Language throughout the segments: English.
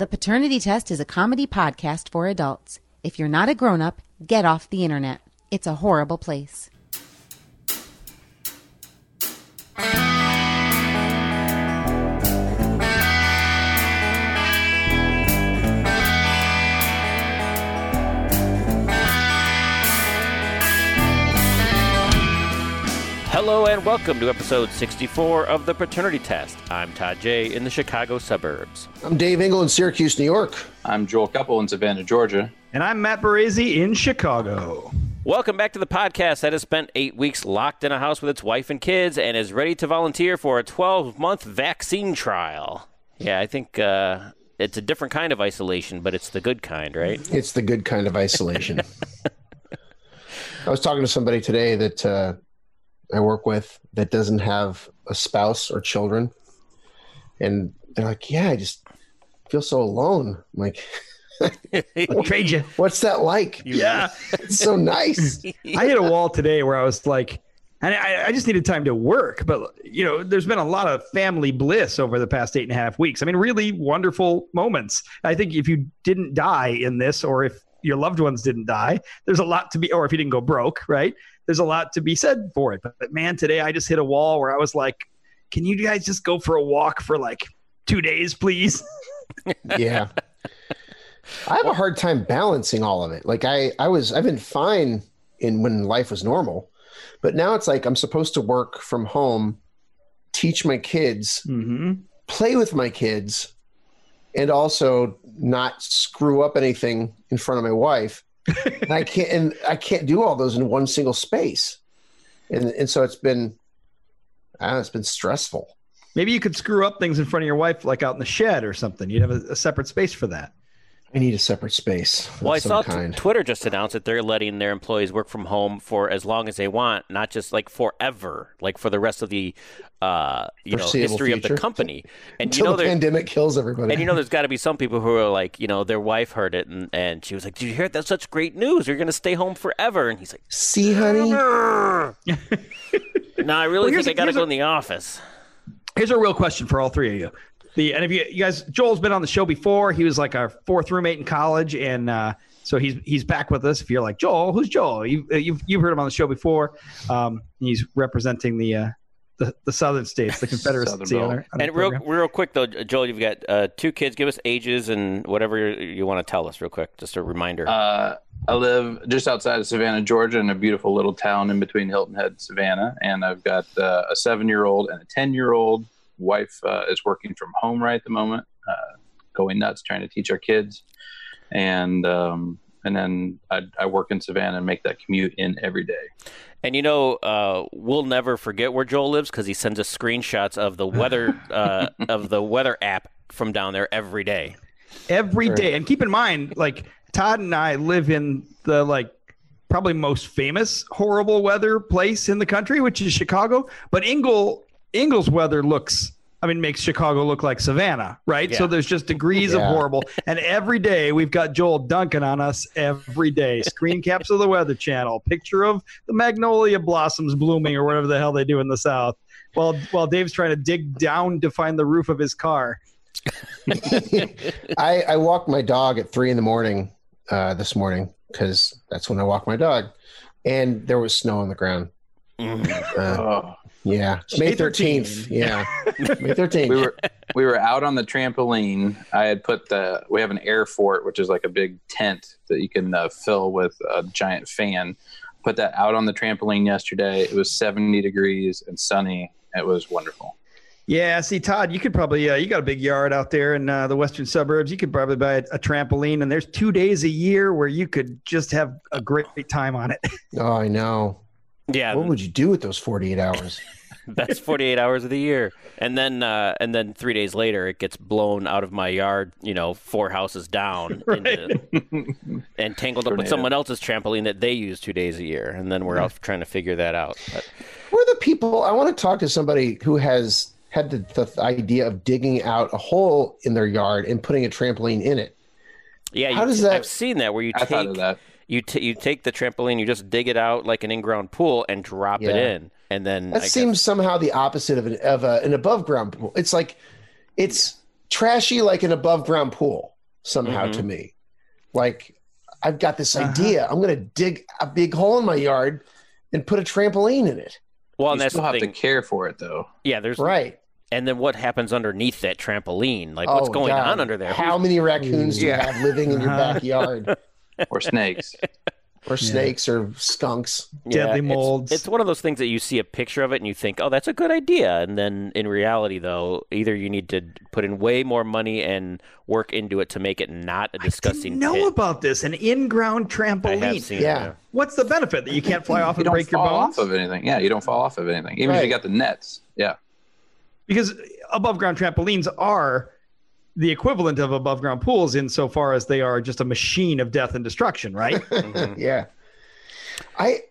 The Paternity Test is a comedy podcast for adults. If you're not a grown up, get off the internet. It's a horrible place. Hello and welcome to episode 64 of the Paternity Test. I'm Todd J in the Chicago suburbs. I'm Dave Engel in Syracuse, New York. I'm Joel Couple in Savannah, Georgia. And I'm Matt Baresi in Chicago. Welcome back to the podcast that has spent eight weeks locked in a house with its wife and kids and is ready to volunteer for a 12 month vaccine trial. Yeah, I think uh, it's a different kind of isolation, but it's the good kind, right? It's the good kind of isolation. I was talking to somebody today that uh, I work with that doesn't have a spouse or children. And they're like, Yeah, I just feel so alone. I'm like, trade you. What's that like? Yeah. It's so nice. I hit a wall today where I was like, and I, I just needed time to work. But, you know, there's been a lot of family bliss over the past eight and a half weeks. I mean, really wonderful moments. I think if you didn't die in this, or if your loved ones didn't die, there's a lot to be, or if you didn't go broke, right? There's a lot to be said for it. But, but man, today I just hit a wall where I was like, can you guys just go for a walk for like two days, please? yeah. I have a hard time balancing all of it. Like I, I was, I've been fine in when life was normal, but now it's like I'm supposed to work from home, teach my kids, Mm-hmm. play with my kids, and also not screw up anything in front of my wife. And I can't, and I can't do all those in one single space, and and so it's been, it's been stressful. Maybe you could screw up things in front of your wife, like out in the shed or something. You'd have a, a separate space for that. I need a separate space. Well, I saw t- Twitter just announced that they're letting their employees work from home for as long as they want, not just like forever, like for the rest of the uh, you know Foreseeable history of the company. And until you know, the pandemic kills everybody. and you know, there's got to be some people who are like, you know, their wife heard it and, and she was like, "Did you hear it? That's such great news. You're going to stay home forever." And he's like, See, honey, "No, I really Well, think I got to go a- in the office." Here's a real question for all three of you. The and if you, you guys, Joel's been on the show before. He was like our fourth roommate in college, and uh, so he's he's back with us. If you're like Joel, who's Joel? You, uh, you've you've heard him on the show before. Um, he's representing the uh, the, the southern states, the Confederacy. Southern on our, on the And real, program. real quick though, Joel, you've got uh, two kids. Give us ages and whatever you want to tell us, real quick. Just a reminder. Uh, I live just outside of Savannah, Georgia, in a beautiful little town in between Hilton Head and Savannah. And I've got uh, a seven year old and a 10 year old. Wife uh, is working from home right at the moment, uh, going nuts trying to teach our kids. And um, and then I, I work in Savannah and make that commute in every day. And you know, uh, we'll never forget where Joel lives because he sends us screenshots of the weather uh, of the weather app from down there every day. every day. And keep in mind, like Todd and I live in the like probably most famous horrible weather place in the country, which is Chicago. But Ingle Ingle's weather looks I mean makes Chicago look like Savannah, right? So there's just degrees of horrible. And every day we've got Joel Duncan on us every day. Screen caps of the weather channel, picture of the magnolia blossoms blooming or whatever the hell they do in the south. While while Dave's trying to dig down to find the roof of his car. I, I walked my dog at three in the morning uh, this morning because that's when I walk my dog, and there was snow on the ground. Mm. Uh, Oh. Yeah, May May 13th. thirteenth. Yeah, May thirteenth. we were we were out on the trampoline. I had put the we have an air fort, which is like a big tent that you can uh, fill with a giant fan. Put that out on the trampoline yesterday. It was 70 degrees and sunny. It was wonderful. Yeah, see, Todd, you could probably uh, you got a big yard out there in uh, the western suburbs. You could probably buy a, a trampoline, and there's two days a year where you could just have a great time on it. Oh, I know. Yeah, What would you do with those forty-eight hours? that's 48 hours of the year. And then uh, and then 3 days later it gets blown out of my yard, you know, four houses down into, and tangled up with someone else's trampoline that they use 2 days a year. And then we're out trying to figure that out. But, Who are the people? I want to talk to somebody who has had the, the idea of digging out a hole in their yard and putting a trampoline in it. yeah, How you, does that- I've seen that where you I take thought of that. You t- you take the trampoline, you just dig it out like an in-ground pool and drop it in, and then That I guess- seems somehow the opposite of an of a, an above ground pool. It's like it's trashy like an above ground pool somehow Mhm. to me. Like I've got this Uh-huh. idea. I'm going to dig a big hole in my yard and put a trampoline in it. Well, you and that's still the have thing. to care for it though. Yeah, there's Right. and then what happens underneath that trampoline? Like what's Oh, going God. on under there? How many raccoons do you have living in your Uh-huh. backyard? Or snakes. or snakes or skunks? Deadly it's- molds. It's, one of those things that you see a picture of it and you think, "Oh, that's a good idea," and then in reality, though, either you need to put in way more money and work into it to make it not a disgusting. I didn't know pit. about this. An in-ground I have trampoline. seen Yeah. it. What's the benefit that you can't fly off You and don't break your fall bones? off of anything. Yeah, you don't fall off of anything. Even if Right. you got the nets. Yeah. because above ground trampolines are the equivalent of above ground pools insofar as they are just a machine of death and destruction, right? Mhm. Yeah. I,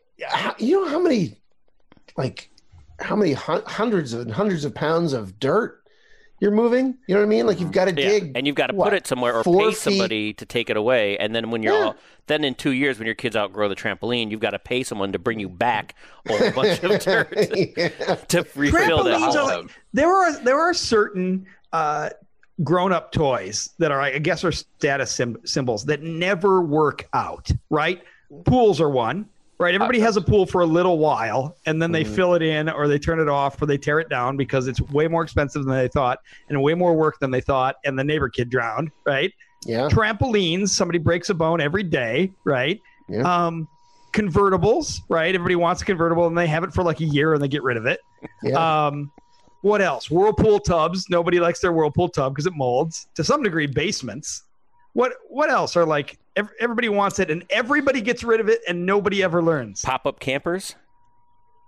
you know how many, like, how many hundreds and hundreds of pounds of dirt you're moving? You know what I mean? Like you've got to Yeah, dig. and you've got to what, put it somewhere or pay feet? somebody to take it away. And then when you're Yeah. all, then in two years when your kids outgrow the trampoline, you've got to pay someone to bring you back a whole bunch of dirt Yeah. to refill that. Trampolines like, there are there are certain uh, grown up toys that are I guess are status sym- symbols that never work out. Right? Pools are one. Right? Everybody has a pool for a little while, and then they Mhm. fill it in, or they turn it off, or they tear it down because it's way more expensive than they thought, and way more work than they thought, and the neighbor kid drowned. Right? Yeah. trampolines somebody breaks a bone every day right Yeah. um convertibles right everybody wants a convertible and they have it for like a year and they get rid of it Yeah. um what else whirlpool tubs nobody likes their whirlpool tub because it molds to some degree basements what what else are like ev- everybody wants it and everybody gets rid of it and nobody ever learns Pop up campers,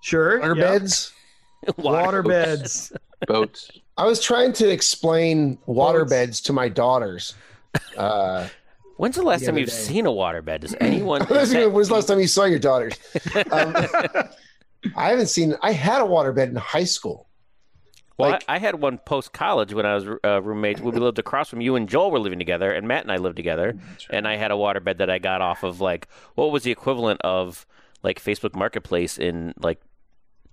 sure Water yep. beds. water beds Boats. I was trying to explain water Boats. beds to my daughters. Uh, When's the last The time you've day. seen a waterbed? Does anyone? When's the last time you saw your daughters? Um, I haven't seen. I had a water bed in high school. Well, Like- I, I had one post college when I was uh, roommates. We lived across from you and Joel were living together, and Matt and I lived together. And I had a waterbed that I got off of like what was the equivalent of like Facebook Marketplace in like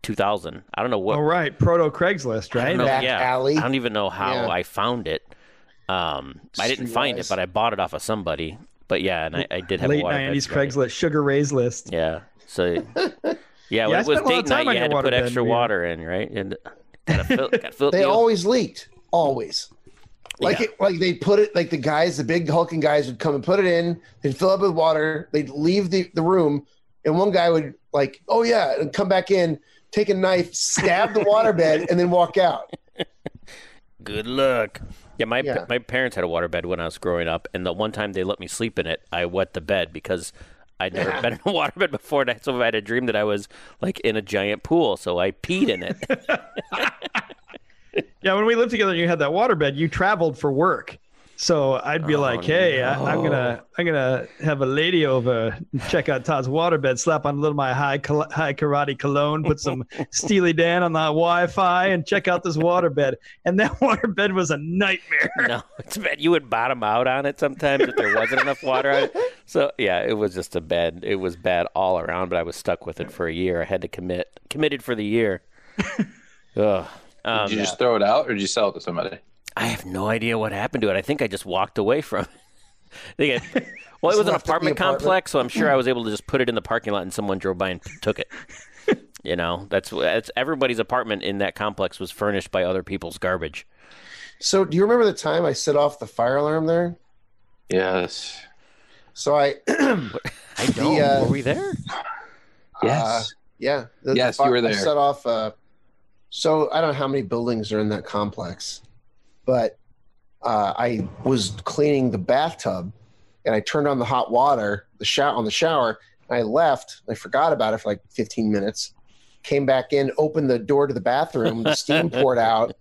2000. I don't know what. all right proto craigslist right don't know, Back yeah, alley. I don't even know how Yeah. I found it. Um, I didn't find it, but I bought it off of somebody. But yeah, and I, I did have late a waterbed. 90s ready. craigslist sugar rays list Yeah. So yeah, when I it was spent a lot of date night, you had to put waterbed, extra yeah. water in, right? And gotta fill, gotta fill They always leaked. Always. Like Yeah. it, like they'd put it like the guys, the big hulking guys would come and put it in. They'd fill up with water. They'd leave the, the room, and one guy would like, oh yeah, and come back in, take a knife, stab the waterbed, and then walk out. Good luck. Yeah, my Yeah. my parents had a waterbed when I was growing up, and the one time they let me sleep in it, I wet the bed because I'd never been in a waterbed before. And I, so I had a dream that I was like in a giant pool, so I peed in it. Yeah, when we lived together and you had that waterbed, you traveled for work. So I'd be Oh, like, "Hey, I, I'm gonna, I'm gonna have a lady over, check out Todd's waterbed, slap on a little of my high, col- Hai Karate cologne, put some Steely Dan on the Wi-Fi, and check out this waterbed." And that waterbed was a nightmare. no, it's bad. You would bottom out on it sometimes if there wasn't enough water on it. So yeah, it was just a bad. It was bad all around. But I was stuck with it for a year. I had to commit, committed for the year. Ugh. Um, did you just throw it out or did you sell it to somebody? I have no idea what happened to it. I think I just walked away from it. I well, it was an left it in the apartment apartment. complex, so I'm sure I was able to just put it in the parking lot and someone drove by and took it. you know, that's that's everybody's apartment in that complex was furnished by other people's garbage. So, do you remember the time I set off the fire alarm there? Yes. So I, I don't. uh, Were we there? Yes. yeah, the- Yes, the you were there. I set off. Uh, so I don't know how many buildings are in that complex, but uh, I was cleaning the bathtub, and I turned on the hot water, the shower on the shower. And I left. I forgot about it for like 15 minutes. Came back in, opened the door to the bathroom. The steam poured out.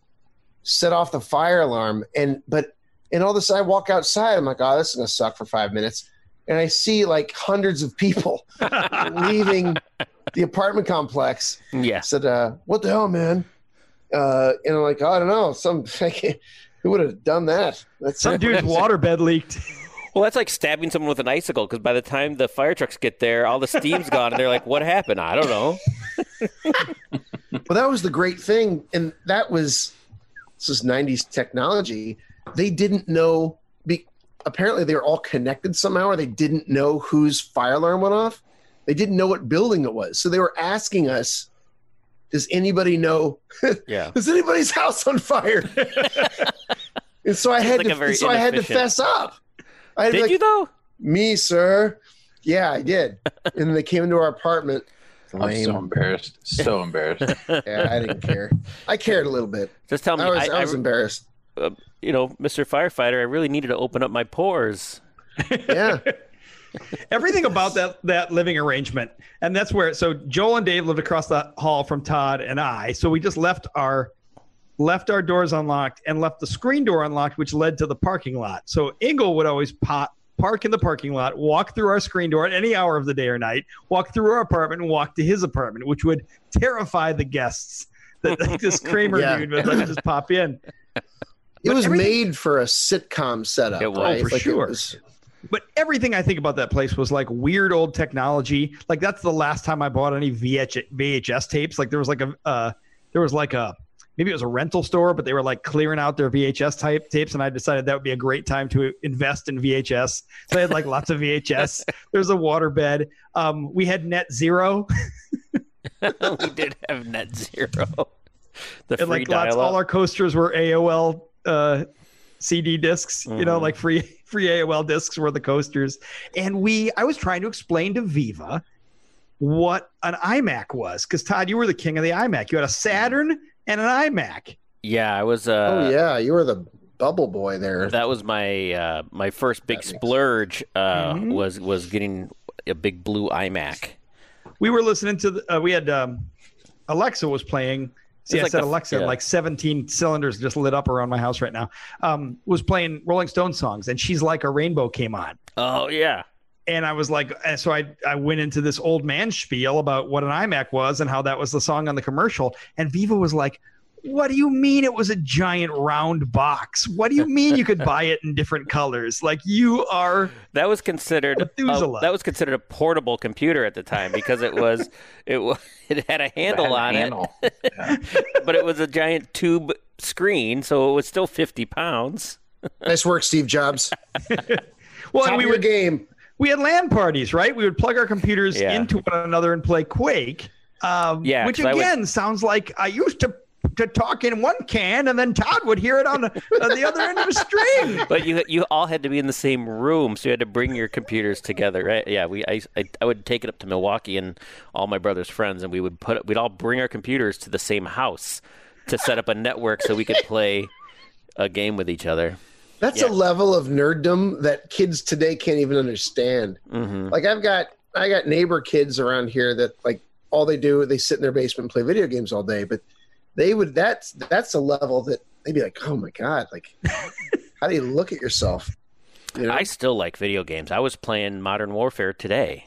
Set off the fire alarm, and but and all of a sudden I walk outside. I'm like, oh, this is gonna suck for five minutes. And I see like hundreds of people leaving the apartment complex. I Yes. said, uh, "What the hell, man?" Uh, and I'm like, "I don't know. Some who would have done that?" That's Some dude's waterbed leaked. Well, that's like stabbing someone with an icicle because by the time the fire trucks get there, all the steam's gone, and they're like, "What happened? I don't know." Well, that was the great thing, and that was this is '90s technology. they didn't know. Be, apparently, they were all connected somehow, or they didn't know whose fire alarm went off. They didn't know what building it was, so they were asking us, "Does anybody know? Yeah. Is anybody's house on fire?" and so I had like to. very So I had to fess up. I had Did like, you though? Me, sir. Yeah, I did. and they came into our apartment. I'm so embarrassed. So embarrassed. Yeah, I didn't care. I cared a little bit. Just tell me. I was, I, I, was I- embarrassed. uh, you know, Mr. Firefighter, I really needed to open up my pores. Yeah. everything about that that living arrangement and that's where so joel and dave lived across the hall from todd and i so we just left our left our doors unlocked and left the screen door unlocked which led to the parking lot so ingle would always pop park in the parking lot walk through our screen door at any hour of the day or night walk through our apartment and walk to his apartment which would terrify the guests that like, this kramer Yeah. dude would like just pop in It But was everything- made for a sitcom setup. It was. Oh, right? Oh, for Like, it sure. was- But everything I think about that place was like weird old technology. Like that's the last time I bought any VH- VHS tapes. Like there was like a uh, there was like a maybe it was a rental store, but they were like clearing out their VHS type tapes, and I decided that would be a great time to invest in VHS. So I had like lots of VHS. There's a waterbed. Um, we had Net Zero, we did have net zero. The and free like lots. All our coasters were AOL uh, CD discs. You know, like free free AOL discs were the coasters. And we, I was trying to explain to Viva what an iMac was, because Todd, you were the king of the iMac. You had a Saturn and an iMac. Yeah, I was. Uh, oh yeah, you were the bubble boy there. That was my uh, my first big That makes- splurge. Uh, Mhm. Was was getting a big blue iMac. We were listening to the. Uh, we had um, Alexa was playing. See, I like said the- Alexa, yeah. like 17 cylinders just lit up around my house right now. Um, was playing Rolling Stone songs, and she's like a rainbow came on. Oh yeah, and I was like, and so I I went into this old man spiel about what an iMac was and how that was the song on the commercial. And Viva was like, "What do you mean it was a giant round box? What do you mean you could buy it in different colors? Like you are that was considered a, that was considered a portable computer at the time because it was it was it had a handle Had a on handle. Yeah. it, but it was a giant tube screen, so it was still fifty pounds. nice work, Steve Jobs. well, Top we were game. we had LAN parties, right? We would plug our computers Yeah. into one another and play Quake. Um, Yeah, which 'cause I would- again sounds like I used to to talk in one can, and then Todd would hear it on the, on the other end of the string. But you you all had to be in the same room, so you had to bring your computers together, right? Yeah, we I, I, I would take it up to Milwaukee and all my brother's friends, and we would put we'd all bring our computers to the same house to set up a network so we could play a game with each other. That's Yeah. a level of nerddom that kids today can't even understand. hmm Like I've got I got neighbor kids around here that like all they do they sit in their basement and play video games all day, but they would that's that's a level that they'd be like, oh my god, like how do you look at yourself? You know? I still like video games. I was playing Modern Warfare today.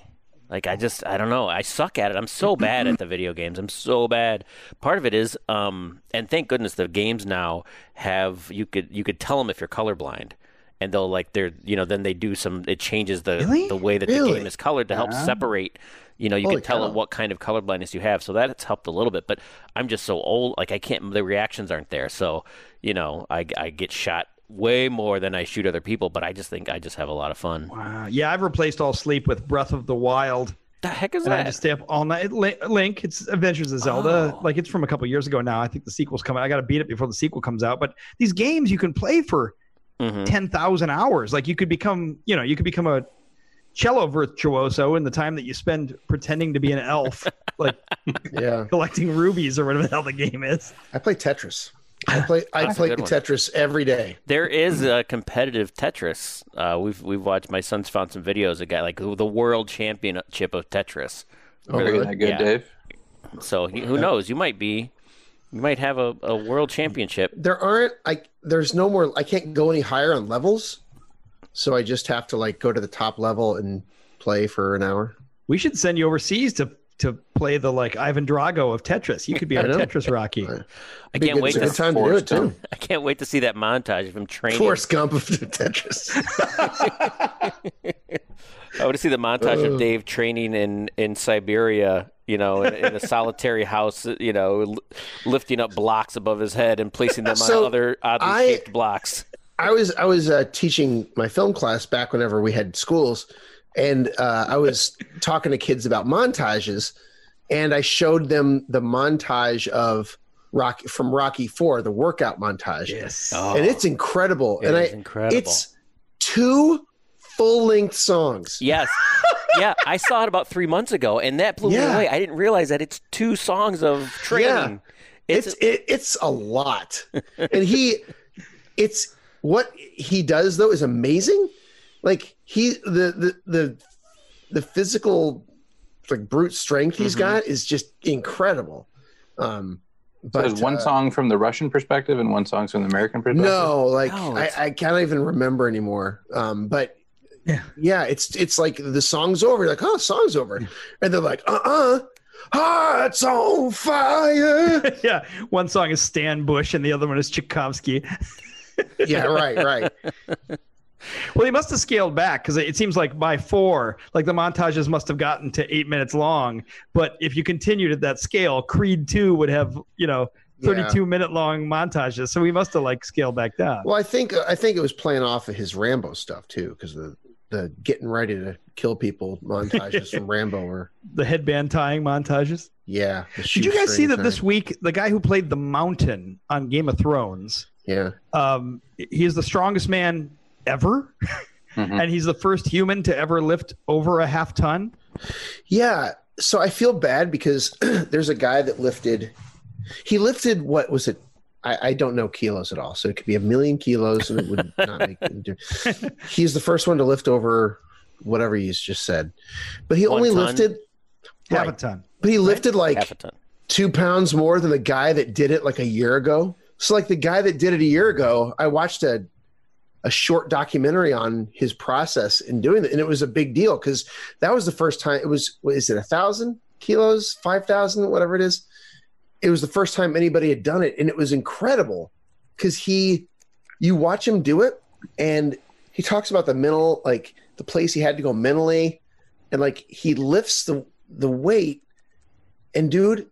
Like I just I don't know. I suck at it. I'm so bad at the video games. I'm so bad. Part of it is um and thank goodness the games now have you could you could tell them if you're colorblind. And they'll like they're you know then they do some it changes the Really? the way that the game is colored to help uh-huh. separate you know you Holy can tell cow. it what kind of color blindness you have so that's helped a little bit but i'm just so old like i can't the reactions aren't there so you know i, I get shot way more than i shoot other people but i just think i just have a lot of fun Wow. Yeah, I've replaced all sleep with Breath of the Wild. the heck is And I that just stay up all night. Link, it's Adventures of Zelda. Oh. Like it's from a couple years ago now. I think the sequel's coming. I got to beat it before the sequel comes out. But these games you can play for Mhm. ten thousand hours. Like you could become, you know, you could become a cello virtuoso in the time that you spend pretending to be an elf, like yeah. collecting rubies or whatever the hell the game is. I play Tetris. I play I That's play good. Tetris every day. There is a competitive Tetris. Uh, we've we've watched. My son's found some videos. A guy like the world championship of Tetris. Oh, really? That good, Yeah. Dave? So he- who knows? You might be, you might have a, a world championship. There aren't I there's no more I can't go any higher on levels. So I just have to like go to the top level and play for an hour. We should send you overseas to to play the like Ivan Drago of Tetris. You could be I our. Tetris Rocky. I can't wait to. time to do it too. I can't wait to see that montage of him training. Forrest Gump of Tetris. I want to see the montage Ugh. of Dave training in, in Siberia, you know, in, in a solitary house, you know, l- lifting up blocks above his head and placing them So, on other oddly I- shaped blocks. I was I was uh, teaching my film class back whenever we had schools, and uh, I was talking to kids about montages, and I showed them the montage of Rocky from Rocky Four, the workout montage, Yes. oh, and it's incredible. It and I, incredible. it's two full length songs. Yes. yeah, I saw it about three months ago, and that blew me away. I didn't realize that it's two songs of training. It's It's, it, it's a lot, and he, it's what he does though is amazing. Like he the the the the physical like brute strength he's Mhm. got is just incredible. Um, So but there's one uh, song from the Russian perspective and one song from the American perspective. No, like No, I, I can't even remember anymore. Um, but Yeah. yeah, it's it's like the song's over. You're like, oh, song's over, and they're like, uh, uh hearts on fire. yeah. One song is Stan Bush and the other one is Tchaikovsky. yeah, right, right. Well, he must have scaled back because it seems like by four, like the montages must have gotten to eight minutes long. But if you continued at that scale, Creed 2 would have, you know, 32 minute long montages. So we must have like scaled back down. Well, I think I think it was playing off of his Rambo stuff too, because the the getting ready to kill people montages from Rambo or The headband tying montages. yeah. Did you guys see that this week, the guy who played the mountain on Game of Thrones, Yeah, um, he is the strongest man ever. Mhm. and he's the first human to ever lift over a half ton. yeah. So I feel bad because there's a guy that lifted. He lifted what was it? I, I don't know kilos at all, so it could be a million kilos, and it would not make. any difference. He's the first one to lift over whatever he's just said, but he One only ton? lifted. Half Right. a ton. But he lifted like half a ton. two pounds more than the guy that did it like a year ago. So like the guy that did it a year ago, I watched a a short documentary on his process in doing it, and it was a big deal because that was the first time. It was what is it a thousand kilos, five thousand, whatever it is. It was the first time anybody had done it, and it was incredible because he, you watch him do it, and he talks about the mental, like the place he had to go mentally, and like he lifts the the weight, and dude,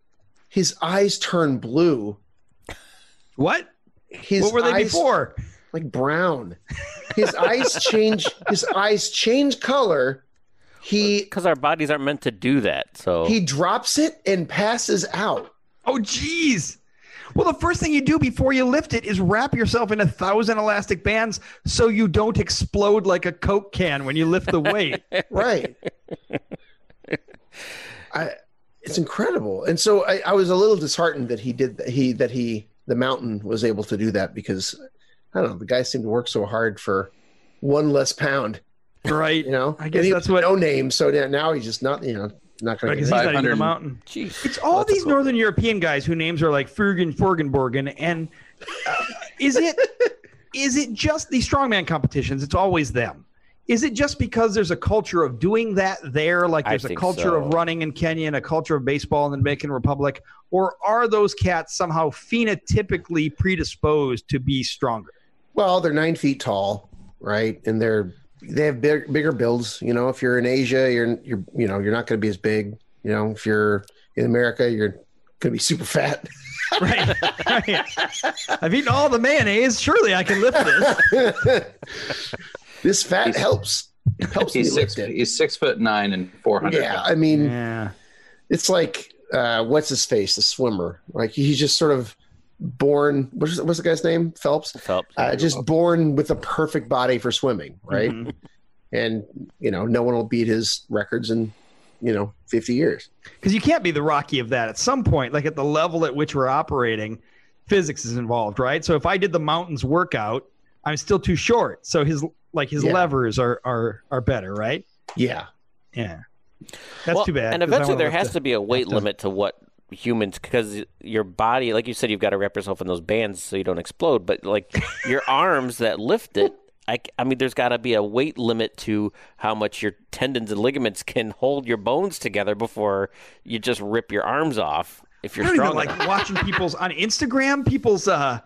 his eyes turn blue. What? His what were they eyes, before? Like brown. His eyes change. His eyes change color. He Because our bodies aren't meant to do that. So he drops it and passes out. Oh, geez. Well, the first thing you do before you lift it is wrap yourself in a thousand elastic bands so you don't explode like a Coke can when you lift the weight. Right. I. It's incredible, and so I, I was a little disheartened that he did that he that he the mountain was able to do that because I don't know the guy seemed to work so hard for one less pound. right? You know, I guess he that's was what- no name. So now- now he's just not you know not going to Because get he's not the 500 mountain. Jeez. It's all That's these cool- Northern European guys whose names are like Fergen, Forgenborgen, and uh, is it is it just these strongman competitions? It's always them. Is it just because there's a culture of doing that there, like there's a culture so. of running in Kenya and a culture of baseball in the Dominican Republic, or are those cats somehow phenotypically predisposed to be stronger? Well, they're nine feet tall, right? And they're they have big, bigger builds. You know, if you're in Asia, you're you're you know you're not going to be as big. You know, if you're in America, you're going to be super fat. Right. right. I've eaten all the mayonnaise. Surely I can lift this. this fat He's- helps helps me He's six. lift it. He's six foot nine and four hundred. Yeah, I mean, Yeah. it's like uh, what's his face, the swimmer. Like he's just sort of born. What's what's the guy's name? Phelps. Phelps. Uh, just born with a perfect body for swimming, right? Mhm. And you know, no one will beat his records in you know 50 years. because you can't be the Rocky of that. At some point, like at the level at which we're operating, physics is involved, right? So if I did the mountains workout, I'm still too short. So his like his Yeah. levers are are are better, right? Yeah. Yeah, that's Well, too bad. And 'cause I eventually, there has the- to be a weight lift limit to what humans, because your body, like you said, you've got to wrap yourself in those bands so you don't explode. But like your arms that lift it, I, I mean, there's got to be a weight limit to how much your tendons and ligaments can hold your bones together before you just rip your arms off. If you're don't even strong like watching people's on Instagram. People's uh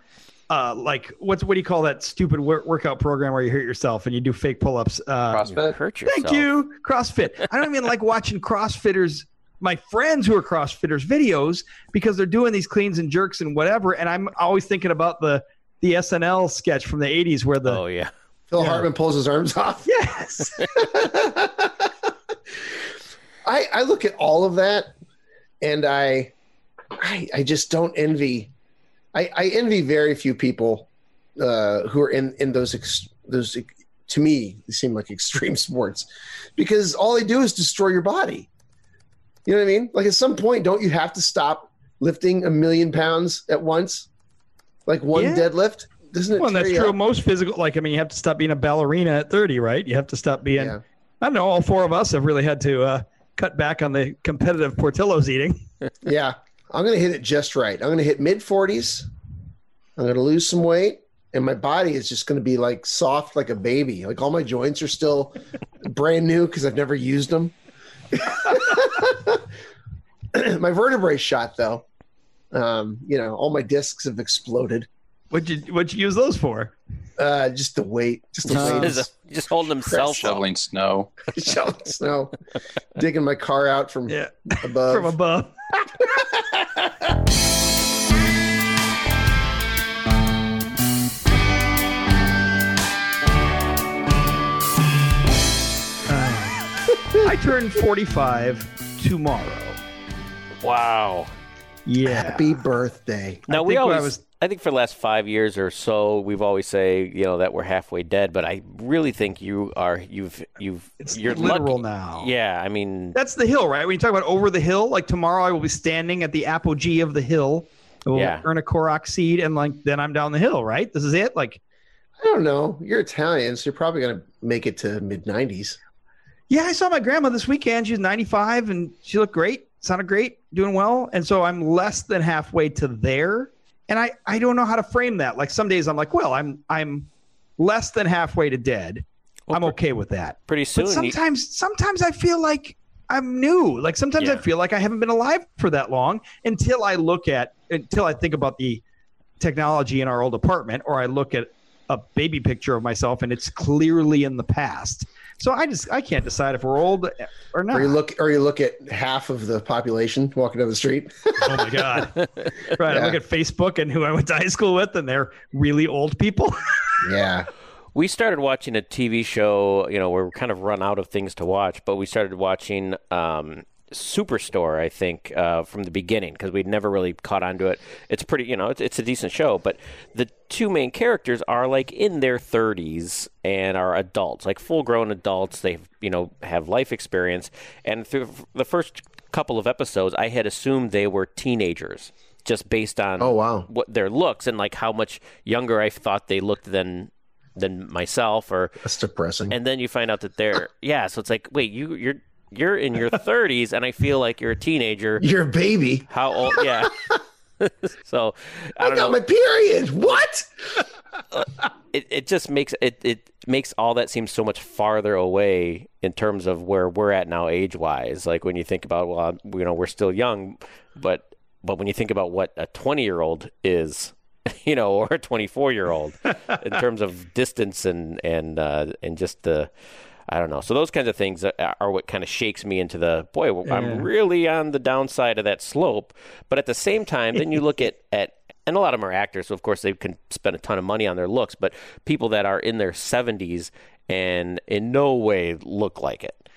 uh like what's what do you call that stupid wor- workout program where you hurt yourself and you do fake pull ups? Uh, CrossFit. hurt yourself. Thank you, CrossFit. I don't even like watching CrossFitters, my friends who are CrossFitters videos because they're doing these cleans and jerks and whatever, and I'm always thinking about the the SNL sketch from the '80s where the Oh yeah. Phil Yeah. Hartman pulls his arms off. yes, I I look at all of that, and I I, I just don't envy. I, I envy very few people uh, who are in in those ex, those to me they seem like extreme sports because all they do is destroy your body. You know what I mean? Like at some point, don't you have to stop lifting a million pounds at once, like one Yeah. deadlift? Doesn't it? well, that's true. up? Most physical, like I mean, you have to stop being a ballerina at 30, right? You have to stop being. Yeah. I don't know. All four of us have really had to uh, cut back on the competitive Portillo's eating. Yeah, I'm gonna hit it just right. I'm gonna hit mid 40s. I'm gonna lose some weight, and my body is just gonna be like soft like a baby. Like all my joints are still brand new because I've never used them. my vertebrae shot though. Um, you know, all my discs have exploded. What'd you What'd you use those for? Uh, just the weight, just the Uh, weight. He's just holding himself shoveling snow. shoveling snow, digging my car out from Yeah, above. from above. I turned 45 tomorrow. Wow. Yeah. Happy birthday! Now I we think I always, was- I think for the last five years or so, we've always say you know that we're halfway dead, but I really think you are. You've you've It's you're literal lucky. now. Yeah, I mean, That's the hill, right? When you talk about over the hill, like tomorrow I will be standing at the apogee of the hill. I will Yeah. earn a Korok seed and like then I'm down the hill, right? This is it? Like I don't know. You're Italian, so you're probably gonna make it to mid 90s. Yeah, I saw my grandma this weekend. She's 95 and she looked great, sounded great, doing well. And so I'm less than halfway to there. And I, I don't know how to frame that. Like some days I'm like, well, I'm I'm less than halfway to dead. Well, I'm okay with that. pretty soon. But you- sometimes sometimes I feel like I'm new. Like sometimes I feel like I haven't been alive for that long until I look at until I think about the technology in our old apartment or I look at a baby picture of myself and it's clearly in the past. So I just I can't decide if we're old or not. Or you look, or you look at half of the population walking down the street. oh my god! right, I look at Facebook and who I went to high school with, and they're really old people. yeah, we started watching a TV show. You know, we're kind of run out of things to watch, but we started watching um, Superstore. I think uh, from the beginning because we'd never really caught onto it. It's pretty, you know, it's, it's a decent show, but the two main characters are like in their 30s and are adults, like full-grown adults. They, you know, have life experience, and through the first couple of episodes, I had assumed they were teenagers. Just based on Oh, wow. what their looks and like how much younger I thought they looked than than myself or that's depressing. and then you find out that they're yeah so it's like wait you you're you're in your 30s and I feel like you're a teenager You're a baby. how old yeah so I I, got know my period. What? it, it just makes it it makes all that seem so much farther away in terms of where we're at now age wise like when you think about well you know we're still young but but when you think about what a 20 year old is you know or a 24 year old in terms of distance and and uh and just the I don't know. So those kinds of things are what kind of shakes me into the boy. Yeah. I'm really on the downside of that slope, but at the same time, then you look at at and a lot of them are actors, so of course they can spend a ton of money on their looks. But people that are in their 70s and in no way look like it,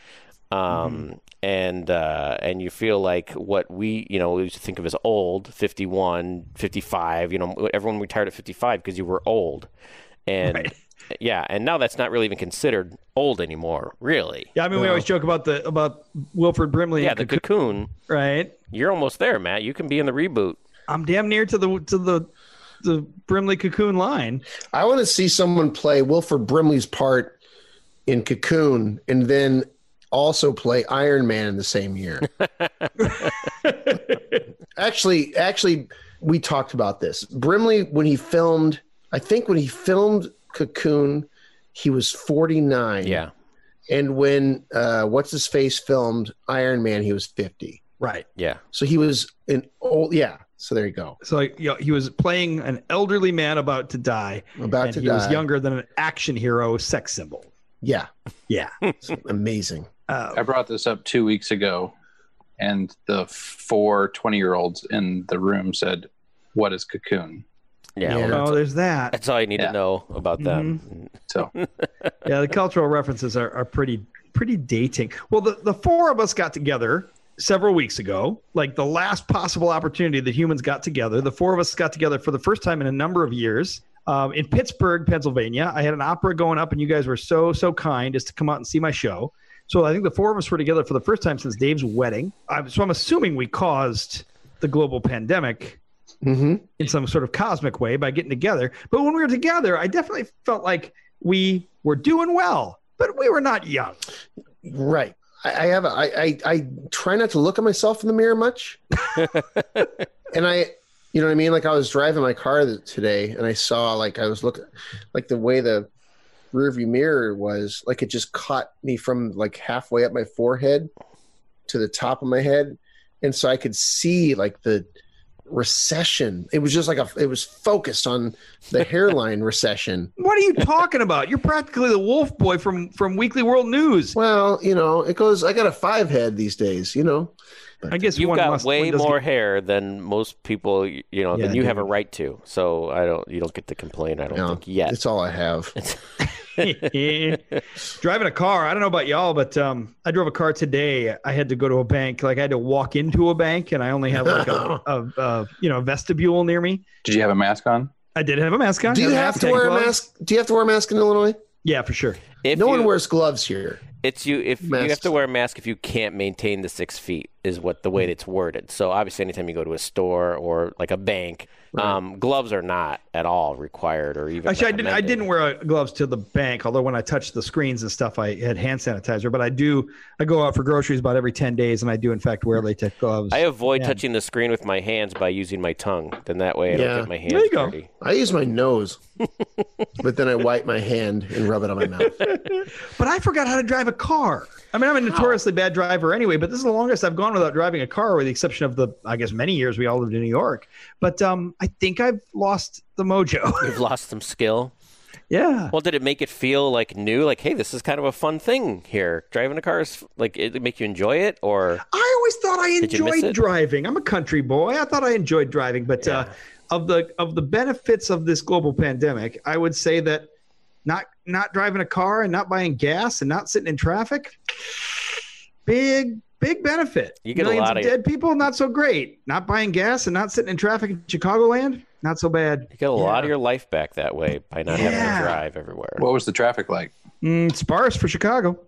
um, and uh, and you feel like what we you know we used to think of as old, 51, 55. You know, everyone retired at 55 because you were old, and Right. Yeah, and now that's not really even considered old anymore, really. Yeah, I mean, we always joke about the about Wilford Brimley. Yeah, the Cocoon, cocoon. right? You're almost there, Matt. You can be in the reboot. I'm damn near to the to the the Brimley Cocoon line. I want to see someone play Wilford Brimley's part in Cocoon, and then also play Iron Man in the same year. actually, actually, we talked about this. Brimley, when he filmed, I think when he filmed Cocoon, he was 49. Yeah. And when uh, what's his face filmed Iron Man, he was 50. Right. Yeah. So he was an old, yeah. So there you go. So you know, he was playing an elderly man about to die, About and to he die. was younger than an action hero sex symbol. Yeah. Yeah. Amazing. Uh, I brought this up two weeks ago, and the four 20 year olds in the room said, What is cocoon? Yeah, Yeah. well, Oh, there's that. that's all you need Yeah. to know about them. So Yeah, the cultural references are, are pretty pretty dating. Well, the, the four of us got together several weeks ago, like the last possible opportunity that humans got together. The four of us got together for the first time in a number of years. Um, in Pittsburgh, Pennsylvania, I had an opera going up, and you guys were so so kind as to come out and see my show. So I think the four of us were together for the first time since Dave's wedding. i so I'm assuming we caused the global pandemic hmm in some sort of cosmic way by getting together. But when we were together, I definitely felt like we were doing well, but we were not young. Right. I, I have. A, I, I I try not to look at myself in the mirror much, and I, you know what I mean. Like I was driving my car today, and I saw like I was looking, like the way the rearview mirror was, like it just caught me from like halfway up my forehead to the top of my head, and so I could see like the recession. It was just like a. It was focused on the hairline recession. What are you talking about? You're practically the wolf boy from from Weekly World News. Well, you know, it goes. I got a five head these days. You know. I guess You've one got must, way one more get- hair than most people, you know, Yeah, than you have a right to. So I don't. You don't get to complain. I don't No, think yet. It's all I have. Driving a car, I don't know about y'all, but um, I drove a car today. I had to go to a bank. Like I had to walk into a bank, and I only have like a, a, a you know vestibule near me. did you have a mask on? I did have a mask on. Do you have to tank wear a mask? Do you have to wear a mask in Illinois? Yeah, for sure. If no you, one wears gloves here. It's you. If you have to wear a mask, if you can't maintain the six feet, is what the way it's worded. So obviously, anytime you go to a store or like a bank, um, gloves are not at all required or even. Actually, I didn't. I didn't wear uh, gloves to the bank. Although when I touched the screens and stuff, I had hand sanitizer. But I do. I go out for groceries about every ten days, and I do in fact wear latex gloves. I avoid Yeah. touching the screen with my hands by using my tongue. Then that way I don't Yeah. get my hands There you go. dirty. I use my nose, but then I wipe my hand and rub it on my mouth. But I forgot how to drive a car. I mean, I'm a notoriously bad driver anyway. But this is the longest I've gone without driving a car, with the exception of the, I guess, many years we all lived in New York. But um, I think I've lost the mojo. You've lost some skill. yeah. Well, did it make it feel like new? Like, hey, this is kind of a fun thing here. Driving a car is like it make you enjoy it, or I always thought I Did you miss enjoyed driving. I'm a country boy. I thought I enjoyed driving, but uh, of the of the benefits of this global pandemic, I would say that not not driving a car and not buying gas and not sitting in traffic, big big benefit. You get a lot of of- dead people, not so great. Not buying gas and not sitting in traffic in Chicagoland, not so bad. you get a lot of your life back that way by not having to drive everywhere. What was the traffic like? Mm, sparse for Chicago.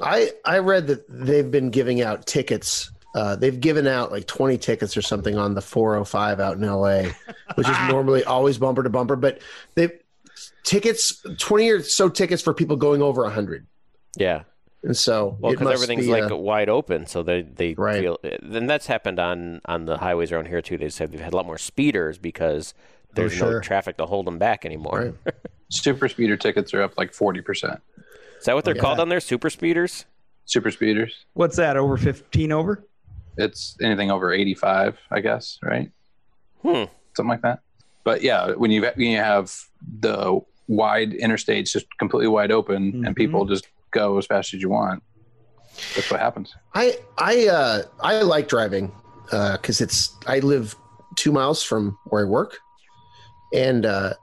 I I read that they've been giving out tickets. Uh, they've given out like 20 tickets or something on the 405 out in LA, which is normally always bumper to bumper. But they tickets 20 or so tickets for people going over 100, yeah, and so well, because everything's be, like uh, wide open, so they they Right. feel. Then that's happened on on the highways around here too. They said they've had a lot more speeders because there's no traffic to hold them back anymore. Right. Super speeder tickets are up like 40%. Is that what they're Yeah. called on there? Super speeders? Super speeders. What's that? Over fifteen over? It's anything over 85, I guess, right? Hmm. Something like that. But yeah, when you when you have the wide interstates just completely wide open Mhm. and people just go as fast as you want, that's what happens. I I uh, I like driving uh because it's I live two miles from where I work, and uh,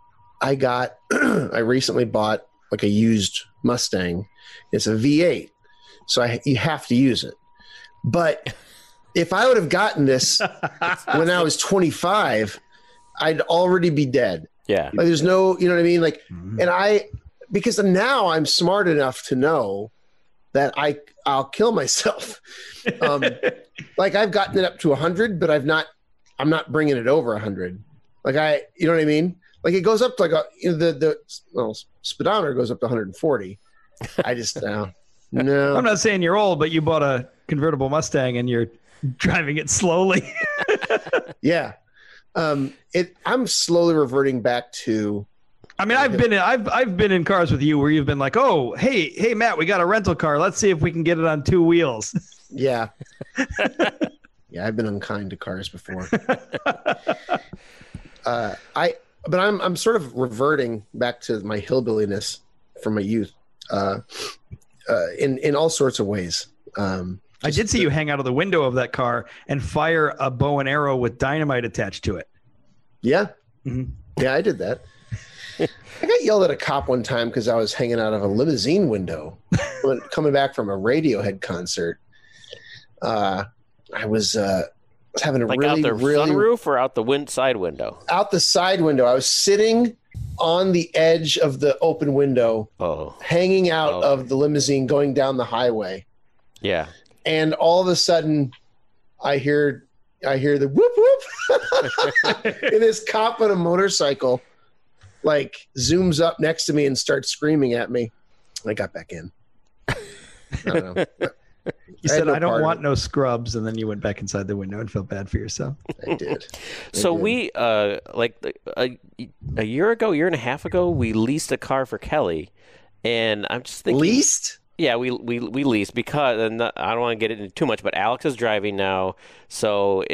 I got I recently bought like a used Mustang. It's a V8, so I you have to use it. But if I would have gotten this when I was 25, I'd already be dead. Yeah. Like there's no, you know what I mean? Like, and I, because now I'm smart enough to know that I I'll kill myself. Um, like I've gotten it up to a 100, but I've not. I'm not bringing it over a 100. Like I, you know what I mean? Like it goes up to like a, you know, the the well, speedometer goes up to 140. I just no, no. I'm not saying you're old, but you bought a convertible Mustang and you're driving it slowly. yeah. Um, it. I'm slowly reverting back to I mean, I've been in, I've I've been in cars with you where you've been like, "Oh, hey, hey, Matt, we got a rental car. Let's see if we can get it on two wheels." Yeah. yeah, I've been unkind to cars before. uh, I, but I'm I'm sort of reverting back to my hillbilliness from my youth, uh, uh, in in all sorts of ways. Um, I did see you hang out of the window of that car and fire a bow and arrow with dynamite attached to it. Yeah, Mhm. Yeah, I did that. I got yelled at a cop one time because I was hanging out of a limousine window when- coming back from a Radiohead concert. Uh, I was uh, was having a Like really, out the really sunroof or out the wind side window? out the side window. I was sitting on the edge of the open window, Oh, hanging out Oh. of the limousine going down the highway, yeah. and all of a sudden, I hear I hear the whoop whoop, and this cop on a motorcycle like zooms up next to me and starts screaming at me. I got back in. I don't know. You I said, no I don't want no scrubs. And then you went back inside the window and felt bad for yourself. I did. I So did. we uh like a, a year ago, year and a half ago, we leased a car for Kelly, and I'm just thinking, least. Yeah, we we we leased because and I don't want to get into too much, but Alex is driving now, so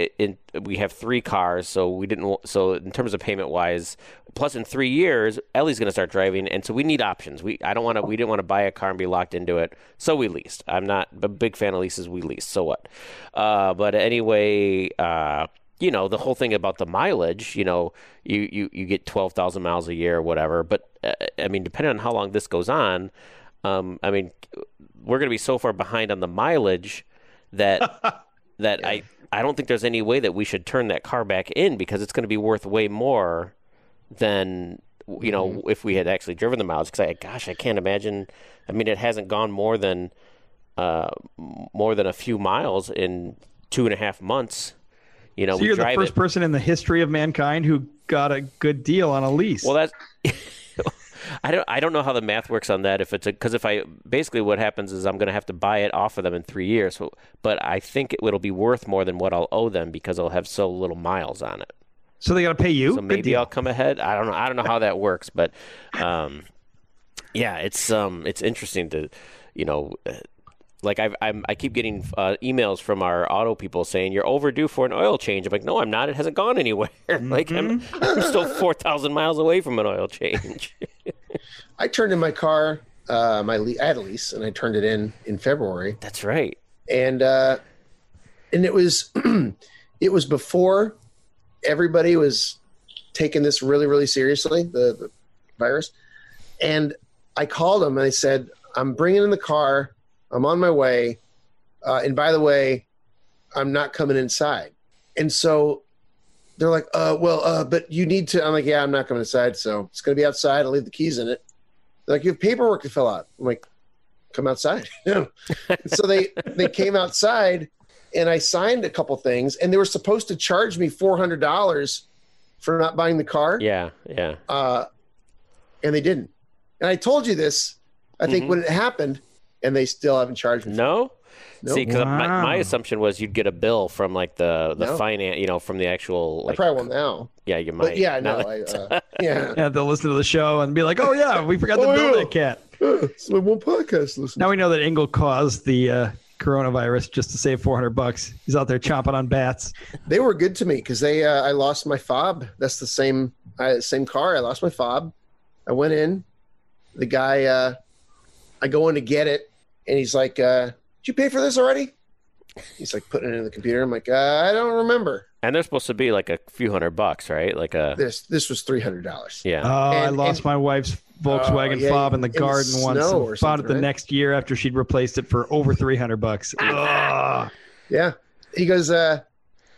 we have three cars, so we didn't so in terms of payment wise, plus in three years, Ellie's going to start driving, and so we need options. We I don't want to we didn't want to buy a car and be locked into it, so we leased. I'm not a big fan of leases. We leased, so what? Uh, but anyway, uh, you know the whole thing about the mileage. You know, you you you get twelve thousand miles a year or whatever. But uh, I mean, depending on how long this goes on, um, I mean, we're going to be so far behind on the mileage that that I I don't think there's any way that we should turn that car back in because it's going to be worth way more than you know Mm-hmm. if we had actually driven the miles. Because I gosh, I can't imagine. I mean, it hasn't gone more than uh, more than a few miles in two and a half months. You know, So you're the first it. person in the history of mankind who got a good deal on a lease. Well, that's. I don't. I don't know how the math works on that. If it's a because if I basically what happens is I'm going to have to buy it off of them in three years. So, but I think it, will be worth more than what I'll owe them because I'll have so little miles on it. so they got to pay you. So maybe. I'll come ahead. I don't know. I don't know how that works, but um, yeah, it's um, it's interesting to, you know. Like I've, I'm, I keep getting uh, emails from our auto people saying you're overdue for an oil change. I'm like, no, I'm not. It hasn't gone anywhere. like I'm, I'm still four thousand miles away from an oil change. I turned in my car. Uh, my le- I had a lease, and I turned it in in February. That's right. and uh, and it was it was before everybody was taking this really really seriously the, the virus and i called them and i said i'm bringing in the car i'm on my way uh, and by the way i'm not coming inside and so they're like uh, well uh, but you need to i'm like yeah i'm not coming inside so it's going to be outside i'll leave the keys in it they're like you have paperwork to fill out i'm like come outside so they they came outside and I signed a couple things and they were supposed to charge me four hundred dollars for not buying the car. Yeah, yeah. Uh, and they didn't. And I told you this, I think Mhm. when it happened, and they still haven't charged me. No. Nope. See, because my, my assumption was you'd get a bill from like the the No. finance, you know, from the actual I like. probably will now. Yeah, you might. But yeah, Now no, I, uh, yeah. Yeah, they'll listen to the show and be like, "Oh yeah, we forgot to Oh, bill yeah. that cat." It's my one podcast listen. Now we know that Engel caused the uh, coronavirus just to save 400 bucks. He's out there chomping on bats. They were good to me because they uh, I lost my fob. That's the same I, same car. I lost my fob. I went in. The guy uh, I go in to get it, and he's like, uh, "Did you pay for this already?" He's like putting it in the computer. I'm like, uh, "I don't remember." and they're supposed to be like a few hundred bucks, right? Like a This this was three hundred dollars. yeah. Oh, I lost and- my wife's Volkswagen Oh, yeah, fob in the in the garden once. snow and bought it the right? next year after she'd replaced it for over 300 bucks. Ugh. Yeah. He goes, uh,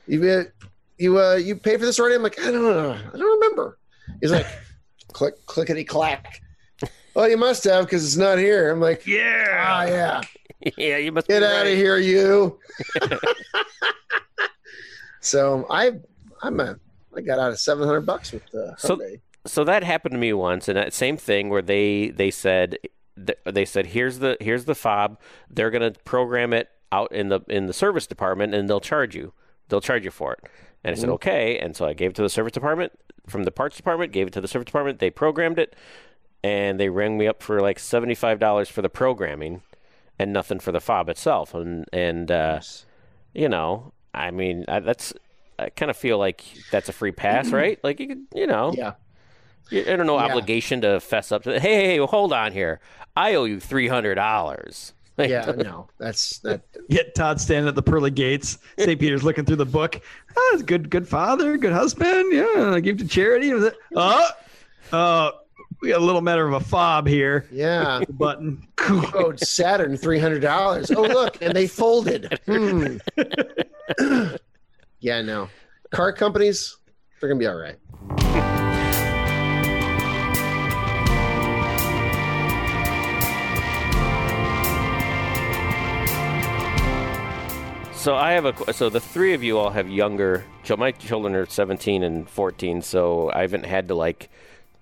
"You uh, you uh, you pay for this already?" I'm like, "I don't know. I don't remember." He's like, "Click clickety clack." Oh, you must have because it's not here. I'm like, Yeah. "Ah, yeah." yeah, you must Get be out right. of here, you. so I, I'm a, I got out of seven hundred bucks with the So- Hyundai. so that happened to me once, and that same thing where they they said they said here's the here's the fob. They're gonna program it out in the in the service department, and they'll charge you. They'll charge you for it. And I said okay, and so I gave it to the service department from the parts department. Gave it to the service department. They programmed it, and they rang me up for like seventy five dollars for the programming, and nothing for the fob itself. And and uh, you know, I mean, I, that's I kind of feel like that's a free pass, right? Like you could, you know, yeah, you- There's no Yeah. obligation to fess up to. Hey, hey, hey, hold on here. I owe you three hundred dollars. Yeah, no, that's that. Get Todd standing at the pearly gates. St. Peter's looking through the book. Oh, good, good father, good husband. Yeah, I give to charity. Oh, uh, we got a little matter of a fob here. Yeah, The button. oh Saturn, three hundred dollars. Oh look, and they folded. Hmm. yeah, no, car companies, they're gonna be all right. So I have a qu- so the three of you all have younger. chil- My children are 17 and 14, so I haven't had to like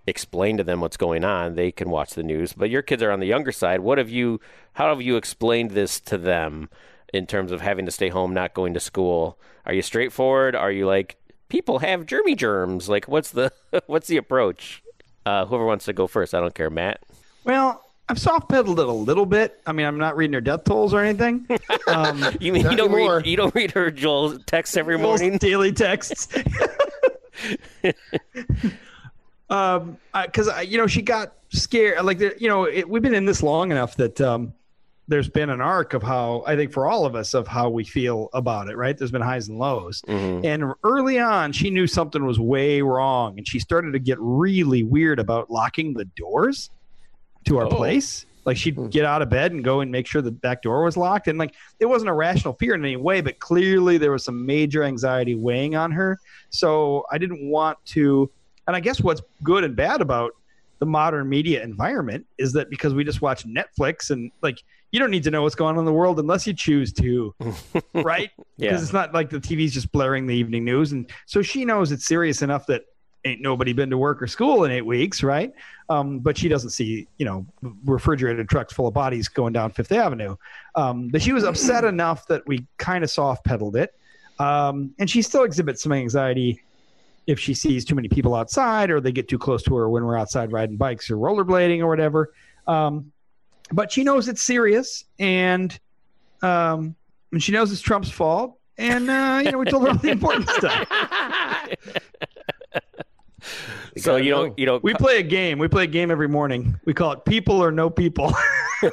explain to them what's going on. They can watch the news, but your kids are on the younger side. What have you? How have you explained this to them in terms of having to stay home, not going to school? Are you straightforward? Are you like people have germy germs? Like what's the what's the approach? Uh, whoever wants to go first, I don't care. Matt. Well, I've soft pedaled it a little bit. I mean, I'm not reading her death tolls or anything. Um, You mean Not you don't anymore. read you don't read her Joel texts every Joel's morning? daily texts. um, because you know she got scared. Like you know, it, we've been in this long enough that um, there's been an arc of how I think for all of us of how we feel about it. Right? There's been highs and lows. Mhm. And early on, she knew something was way wrong, and she started to get really weird about locking the doors to our Oh. place. Like she'd get out of bed and go and make sure the back door was locked, and like it wasn't a rational fear in any way, but clearly there was some major anxiety weighing on her. So I didn't want to. And I guess what's good and bad about the modern media environment is that because we just watch Netflix and like you don't need to know what's going on in the world unless you choose to, right? Yeah. because it's not like the TV's just blaring the evening news, and so she knows it's serious enough that ain't nobody been to work or school in eight weeks, right? Um, but she doesn't see, you know, refrigerated trucks full of bodies going down Fifth Avenue. Um, but she was upset enough that we kind of soft pedaled it, um, and she still exhibits some anxiety if she sees too many people outside or they get too close to her when we're outside riding bikes or rollerblading or whatever. Um, but she knows it's serious, and um, and she knows it's Trump's fault. And uh, you know, we told her all the important stuff. so you know. don't you don't We play a game. We play a game every morning. We call it "People or No People."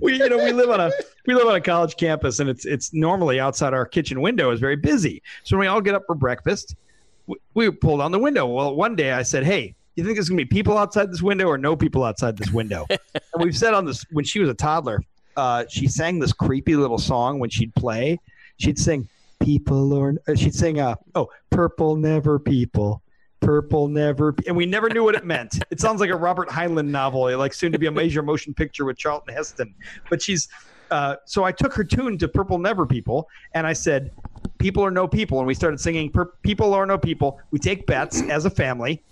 we, you know, we live on a we live on a college campus, and it's it's normally outside our kitchen window is very busy. So when we all get up for breakfast, we, pulled on the window. Well, one day I said, "Hey, you think there's gonna be people outside this window or no people outside this window?" and we've said on this when she was a toddler, uh, she sang this creepy little song when she'd play. She'd sing "People or," uh, she'd sing, uh, "Oh, purple never people." Purple never, and we never knew what it meant. It sounds like a Robert Heinlein novel, like soon to be a major motion picture with Charlton Heston. But she's, uh, so I took her tune to Purple Never People, and I said, "People or no people," and we started singing "Pur- "People or no people." We take bets as a family,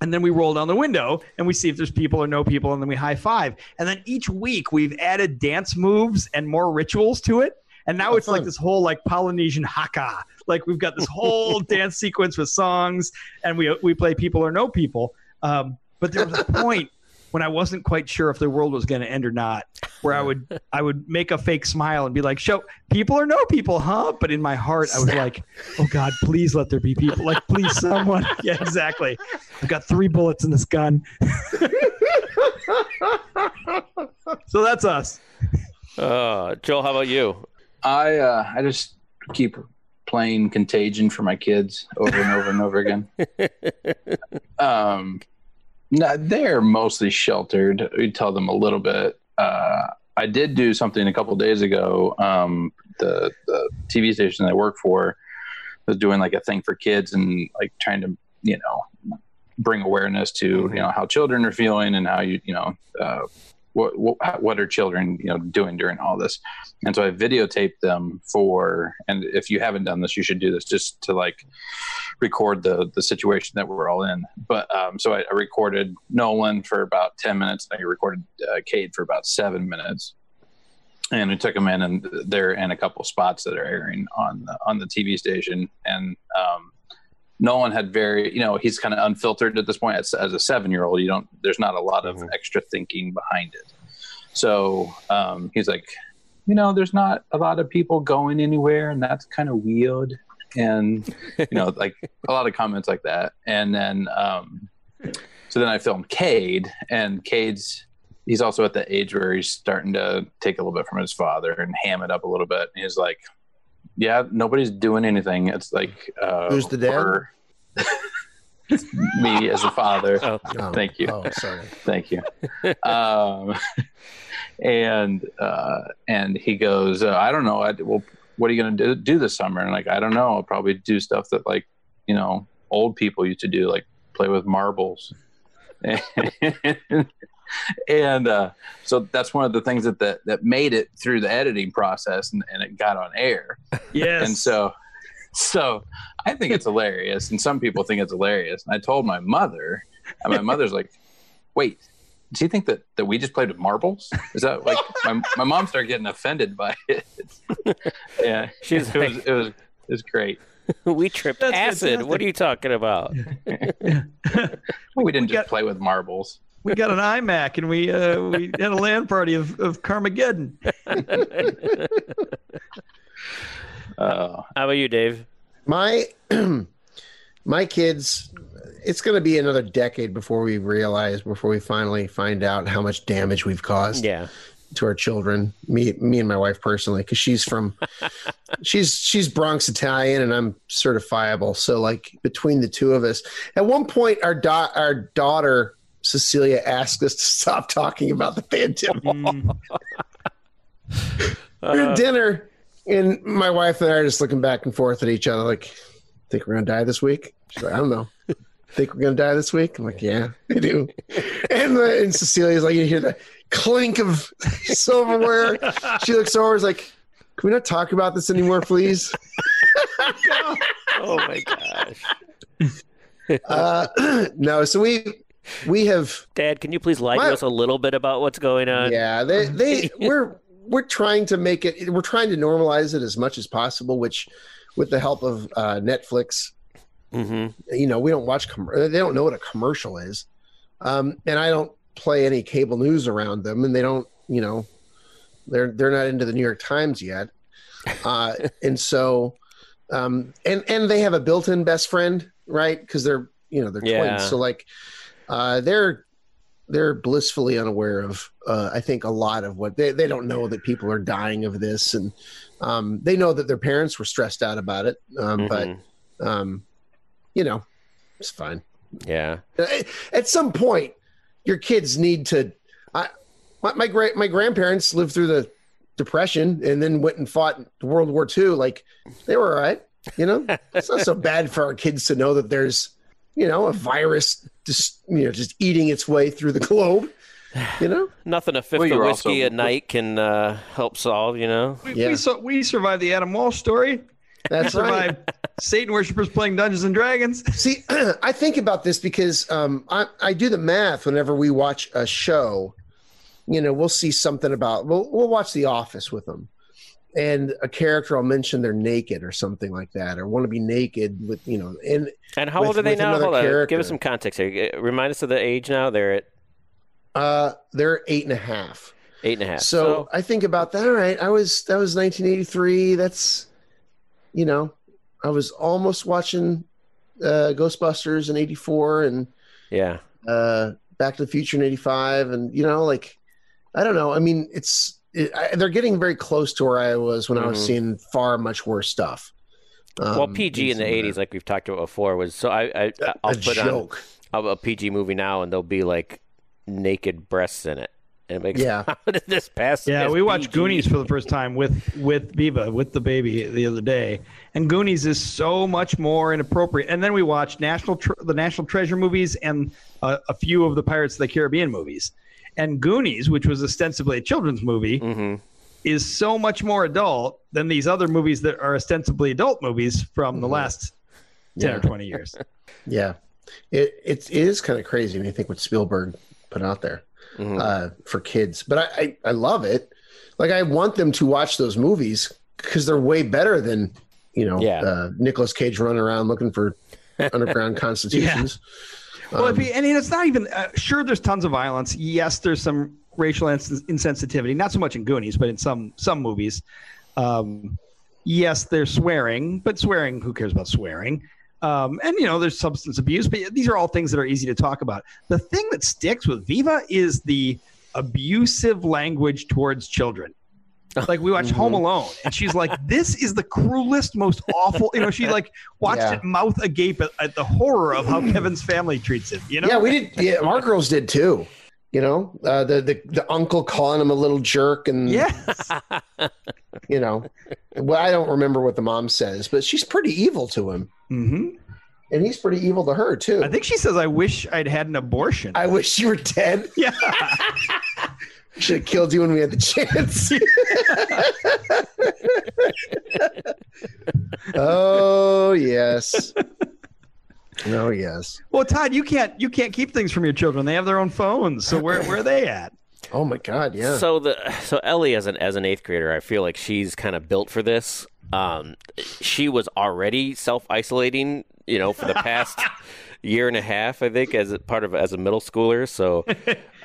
and then we roll down the window and we see if there's people or no people, and then we high five. And then each week we've added dance moves and more rituals to it. And now it's like this whole like Polynesian haka. Like we've got this whole dance sequence with songs, and we we play people or no people. Um, but there was a point when I wasn't quite sure if the world was going to end or not, where I would I would make a fake smile and be like, "Show people or no people, huh?" But in my heart, I was like, "Oh God, please let there be people. Like, please, someone." Yeah, exactly. I've got three bullets in this gun. so that's us. Uh, Joel, how about you? I uh, I just keep playing Contagion for my kids over and over and over again. Um, no, they're mostly sheltered. We tell them a little bit. Uh, I did do something a couple days ago. Um, the the TV station I work for was doing like a thing for kids and like trying to you know bring awareness to you know how children are feeling and how you you know uh, what what what are children you know doing during all this? And so i videotaped them for and if you haven't done this you should do this just to like record the the situation that we're all in. But um so i, I recorded nolan for about 10 minutes. And i recorded uh, cade for about seven minutes. And we took them in and they're in a couple spots that are airing on the, on the tv station. And um Nolan had very, you know, he's kind of unfiltered at this point. As, as a seven year old, you don't, there's not a lot of Mhm. extra thinking behind it. So um, he's like, you know, there's not a lot of people going anywhere, and that's kind of weird. And, you know, like a lot of comments like that. And then, um, so then I filmed Cade, and Cade's, he's also at the age where he's starting to take a little bit from his father and ham it up a little bit. And he's like, "Yeah, nobody's doing anything. It's like uh, Who's the dad? for- me as a father. Oh. Oh, Thank you. Oh, sorry. Thank you. um, and uh, and he goes, uh, I don't know. I, well, what are you going to do, do this summer? And like, I don't know. I'll probably do stuff that like you know old people used to do, like play with marbles. and uh, so that's one of the things that, that that made it through the editing process and, and it got on air. Yes. And so, so I think it's hilarious, and some people think it's hilarious. And I told my mother, and my mother's like, "Wait, do you think that that we just played with marbles? Is that like my my mom started getting offended by it? yeah, She's it was it was it was great. we tripped That's acid. fantastic. What are you talking about? well, We didn't just got- play with marbles. We got an iMac and we uh, we had a LAN party of, of Carmageddon. Uh, How about you, Dave? My my kids it's going to be another decade before we realize before we finally find out how much damage we've caused Yeah. to our children me me and my wife personally cuz she's from she's she's Bronx Italian and I'm certifiable so like between the two of us at one point our da- our daughter Cecilia asked us to stop talking about the pandemic. Mm, we're Uh, at dinner and my wife and I are just looking back and forth at each other like think we're gonna die this week? She's like I don't know. Think we're gonna die this week? I'm like yeah I do. And, uh, and Cecilia's like you hear the clink of silverware. She looks over is like can we not talk about this anymore please? Oh my gosh. uh, no so we we have Dad, can you please lie My- to us a little bit about what's going on? yeah they they we're we're trying to make it we're trying to normalize it as much as possible which with the help of uh, netflix hmm you know we don't watch com- they don't know what a commercial is. Um, and i don't play any cable news around them and they don't you know they're they're not into the new york times yet. Uh, and so um, and and they have a built-in best friend right? Because they're you know they're Yeah. twins so like uh, they're they're blissfully unaware of uh, i think a lot of what they, they don't know that people are dying of this and um, they know that their parents were stressed out about it um, but Mhm. um, you know, it's fine. Yeah. Uh, At some point, your kids need to. I, my my great my grandparents lived through the depression and then went and fought World War II. Like they were all right. You know, it's not so bad for our kids to know that there's you know a virus just you know just eating its way through the globe. You know, Nothing a fifth Well, of whiskey also- a night can uh, help solve, you know? we, Yeah. we, saw, we survived the Adam Walsh story. that's right. Satan worshippers playing Dungeons and Dragons. See, I think about this because um, I, I do the math whenever we watch a show. You know, we'll see something about we'll we'll watch The Office with them, and a character I'll mention they're naked or something like that, or want to be naked with you know, and And how With- old are they now? Hold on. Give us some context here. Remind us of the age now. They're at uh, they're eight and a half. eight and a half. So, I think about that. All right, I was that was 1983. That's you know, I was almost watching uh, Ghostbusters in '84 and yeah. uh, Back to the Future in '85, and you know, like I don't know. I mean, it's it, I, they're getting very close to where I was when I was Mhm. seeing far much worse stuff. well, Um, PG in the '80s, like we've talked about before, was so. I, I. I'll a put on joke. a, a PG movie now, and there'll be like naked breasts in it. And it makes Yeah. how did this pass? Yeah, as we watched Goonies for the first time with with Viva with the baby the other day, and Goonies is so much more inappropriate. And then we watched National Tre- the National Treasure movies and uh, a few of the Pirates of the Caribbean movies. And Goonies, which was ostensibly a children's movie, Mhm. is so much more adult than these other movies that are ostensibly adult movies from the Mhm. last ten Yeah. or twenty years. Yeah, it it, it is kind of crazy when you think what Spielberg put out there Mhm. uh, for kids. But I, I I love it. Like I want them to watch those movies because they're way better than you know Yeah. uh, Nicolas Cage running around looking for underground constitutions. Well, if Um, you, and it's not even uh, sure. There's tons of violence. Yes, there's some racial ins- insensitivity. Not so much in Goonies, but in some some movies. Um, yes, there's swearing, but swearing. Who cares about swearing? Um, and you know, there's substance abuse. But these are all things that are easy to talk about. The thing that sticks with Viva is the abusive language towards children. Like we watched Home Alone, and she's like, "This is the cruelest, most awful." You know, she like watched Yeah. it mouth agape at, at the horror of how Kevin's family treats him. You know, Yeah, we did. Yeah, our girls did too. You know, uh, the, the the uncle calling him a little jerk, and yes, you know, well, I don't remember what the mom says, but she's pretty evil to him, hmm and he's pretty evil to her too. I think she says, "I wish I'd had an abortion." I wish you were dead. yeah, Should have killed you when we had the chance. oh yes. Oh yes. well, Todd, you can't you can't keep things from your children. They have their own phones, so where where are they at? Oh my God. Yeah. So the so Ellie as an as an eighth grader, I feel like she's kind of built for this. Um, she was already self isolating, you know, for the past year and a half, I think, as a part of as a middle schooler. So,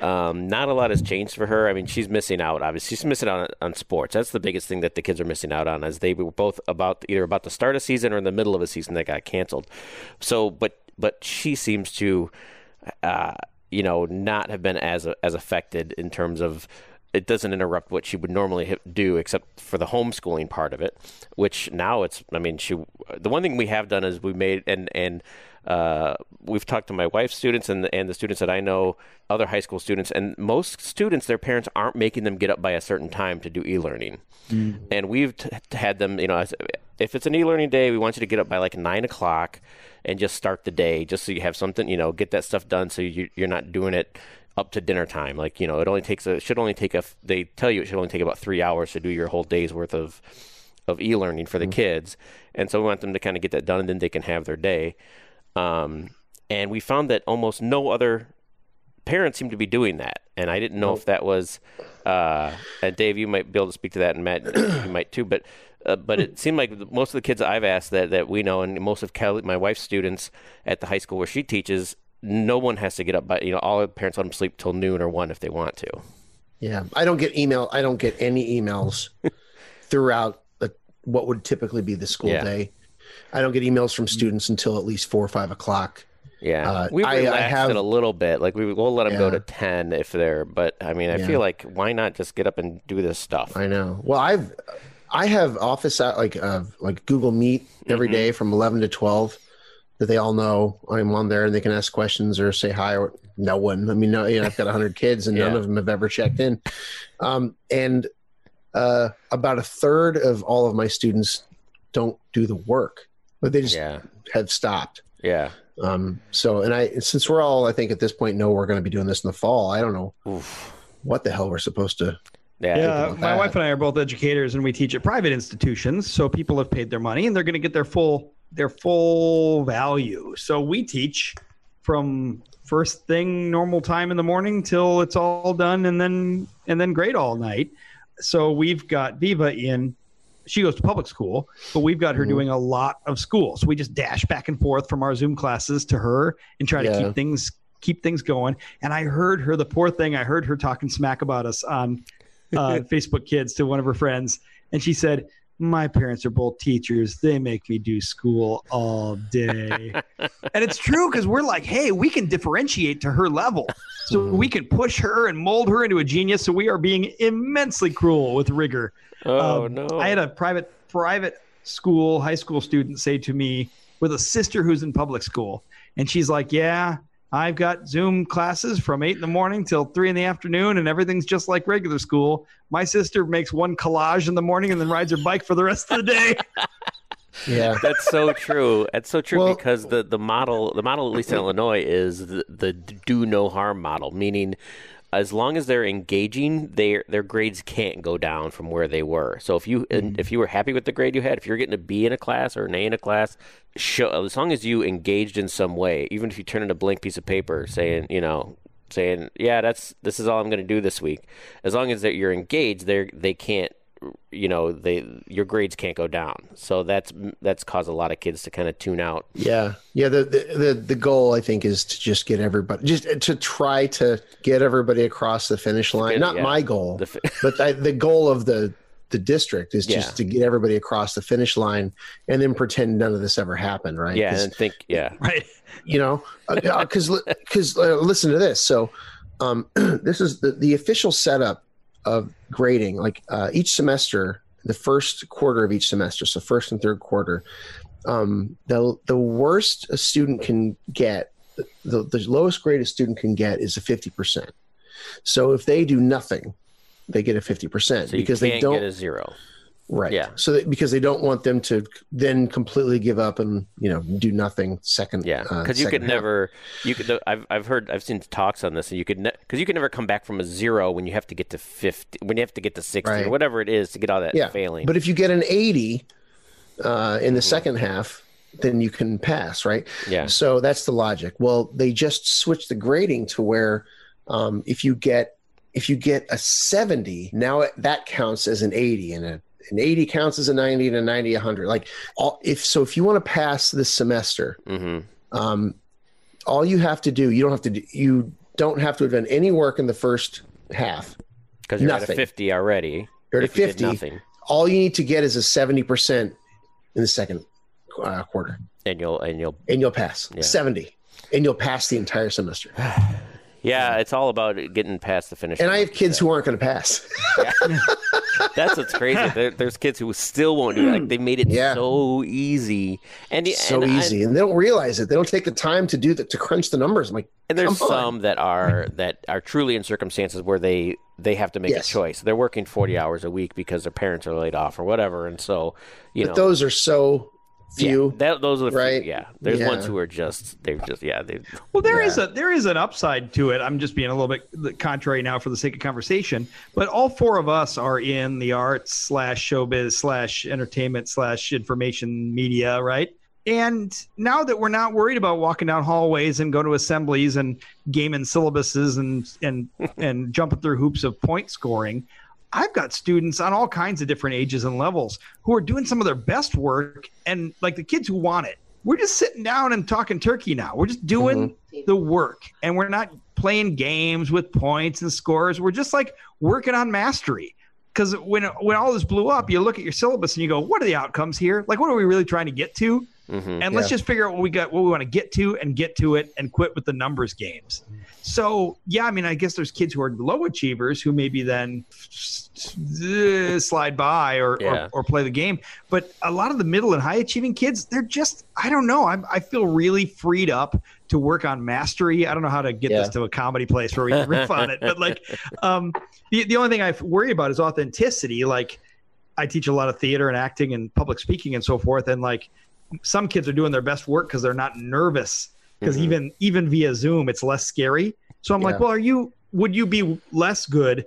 um, not a lot has changed for her. I mean, she's missing out. Obviously, she's missing out on, on sports. That's the biggest thing that the kids are missing out on, as they were both about either about to start a season or in the middle of a season that got canceled. So, but but she seems to. Uh, you know, not have been as as affected in terms of it doesn't interrupt what she would normally do, except for the homeschooling part of it. Which now it's, I mean, she. The one thing we have done is we made and and uh, we've talked to my wife's students and and the students that I know, other high school students, and most students, their parents aren't making them get up by a certain time to do e-learning, and we've t- had them, you know, if it's an e-learning day, we want you to get up by like nine o'clock and just start the day, just so you have something, you know, get that stuff done, so you, you're not doing it up to dinner time. Like you know, it only takes a it should only take a they tell you it should only take about three hours to do your whole day's worth of of e-learning for the kids, and so we want them to kind of get that done, and then they can have their day. Um, and we found that almost no other parents seem to be doing that, and I didn't know if that was. Uh, and Dave, you might be able to speak to that, and Matt, you might too. But uh, but it seemed like most of the kids I've asked that, that we know, and most of Kelly, my wife's students at the high school where she teaches, no one has to get up. But you know, all the parents let them sleep till noon or one if they want to. Yeah, I don't get email. I don't get any emails throughout the, what would typically be the school Yeah. day. I don't get emails from students until at least four or five o'clock. Yeah, Uh, we I- I relaxed have- it a little bit. Like we will let them go to ten if they're. But I mean, I Yeah. feel like why not just get up and do this stuff? I know. Well, I've I have office out like uh, like Google Meet every Mhm. day from eleven to twelve that they all know I'm on there and they can ask questions or say hi or no one. I mean, no, you know, I've got hundred kids and none of them have ever checked in. Um, and uh, about a third of all of my students don't do the work, but they just Yeah, have stopped. yeah. Um, so, and I, since we're all, I think at this point, know we're going to be doing this in the fall. I don't know Oof. what the hell we're supposed to. Yeah, Yeah, my that. wife and I are both educators, and we teach at private institutions. So people have paid their money, and they're going to get their full their full value. So we teach from first thing normal time in the morning till it's all done, and then and then grade all night. So we've got Viva in. She goes to public school, but we've got her Mhm. doing a lot of school. So we just dash back and forth from our Zoom classes to her and try to keep things keep things going. And I heard her, the poor thing, I heard her talking smack about us on uh, Facebook Kids to one of her friends, and she said, "My parents are both teachers. They make me do school all day." and it's true because we're like, "Hey, we can differentiate to her level, so we can push her and mold her into a genius." So we are being immensely cruel with rigor. Oh Um, no! I had a private private school high school student say to me with a sister who's in public school, and she's like, "Yeah." I've got Zoom classes from eight in the morning till three in the afternoon, and everything's just like regular school. My sister makes one collage in the morning and then rides her bike for the rest of the day. Yeah. That's so true. That's so true Well- because the, the model the model at least in Illinois is the, the do no harm model, meaning as long as they're engaging, their their grades can't go down from where they were. So if you and mm-hmm. if you were happy with the grade you had, if you're getting a B in a class or an A in a class, show as long as you engaged in some way, even if you turn in a blank piece of paper saying, you know, saying, yeah, that's this is all I'm going to do this week. As long as that you're engaged, they they can't you know they your grades can't go down so that's that's caused a lot of kids to kind of tune out Yeah, yeah. The, the the the goal I think is to just get everybody, just to try to get everybody across the finish line. Not yeah. my goal, The fi- but I, the goal of the the district is just Yeah. to get everybody across the finish line, and then pretend none of this ever happened, right? yeah and think yeah right. you know, because because uh, listen to this. So um, this is the, the official setup of grading. Like uh, each semester, the first quarter of each semester, so first and third quarter, um, the the worst a student can get, the, the lowest grade a student can get is a fifty percent. So if they do nothing, they get a fifty percent So because they don't get a zero. Right. yeah. So that, because they don't want them to then completely give up and you know do nothing second. Yeah, uh, because you could half. never. You could. I've I've heard. I've seen talks on this, and you could because you could never come back from a zero when you have to get to fifty, when you have to get to sixty Right. or whatever it is to get all that yeah. failing. But if you get an 80 uh, in the Mm-hmm. second half, then you can pass, right? yeah, So that's the logic. Well, they just switched the grading to where um, if you get if you get a 70, now that counts as an 80 and a an 80 counts as a 90 and a 90 100 like all, if so if you want to pass this semester hmm um, all you have to do you don't have to do, you don't have to have done any work in the first half. Because you're at a fifty already. you're at if you 50 nothing, all you need to get is a 70% in the second uh, quarter. And you'll and you'll. and you'll pass. Yeah. 70 and you'll pass the entire semester Yeah, it's all about getting past the finish. and line, i have kids who aren't going to pass That's what's crazy. There, there's kids who still won't do it. Like they made it Yeah. so easy, and so and I- easy and they don't realize it they don't take the time to do that to crunch the numbers i'm like And there's Come on. some that are that are truly in circumstances where they they have to make Yes. a choice. They're working 40 hours a week because their parents are laid off or whatever, and so you but know those are so few Yeah, that, those are the few, right? yeah. There's Yeah. ones who are just they're just yeah they Well, there is Yeah. a there is an upside to it. I'm just being a little bit contrary now for the sake of conversation. But all four of us are in the arts slash showbiz slash entertainment slash information media, right? And now that we're not worried about walking down hallways and going to assemblies and gaming syllabuses and and and jumping through hoops of point scoring, I've got students on all kinds of different ages and levels who are doing some of their best work and like the kids who want it. We're just sitting down and talking turkey now. We're just doing the work and we're not playing games with points and scores. We're just like working on mastery. Because when when all this blew up, you look at your syllabus and you go, "What are the outcomes here? Like, what are we really trying to get to?" mhm. and let's Yeah. just figure out what we got, what we want to get to, and get to it, and quit with the numbers games. So yeah, I mean, I guess there's kids who are low achievers who maybe then slide by or, Yeah. or or play the game. But a lot of the middle and high achieving kids, they're just I don't know. I'm, I feel really freed up to work on mastery. I don't know how to get this to a comedy place where we can riff on it, but like, um, the the only thing I worry about is authenticity. Like, I teach a lot of theater and acting and public speaking and so forth, and like some kids are doing their best work because they're not nervous because Mhm. even even via zoom it's less scary so i'm like well are you would you be less good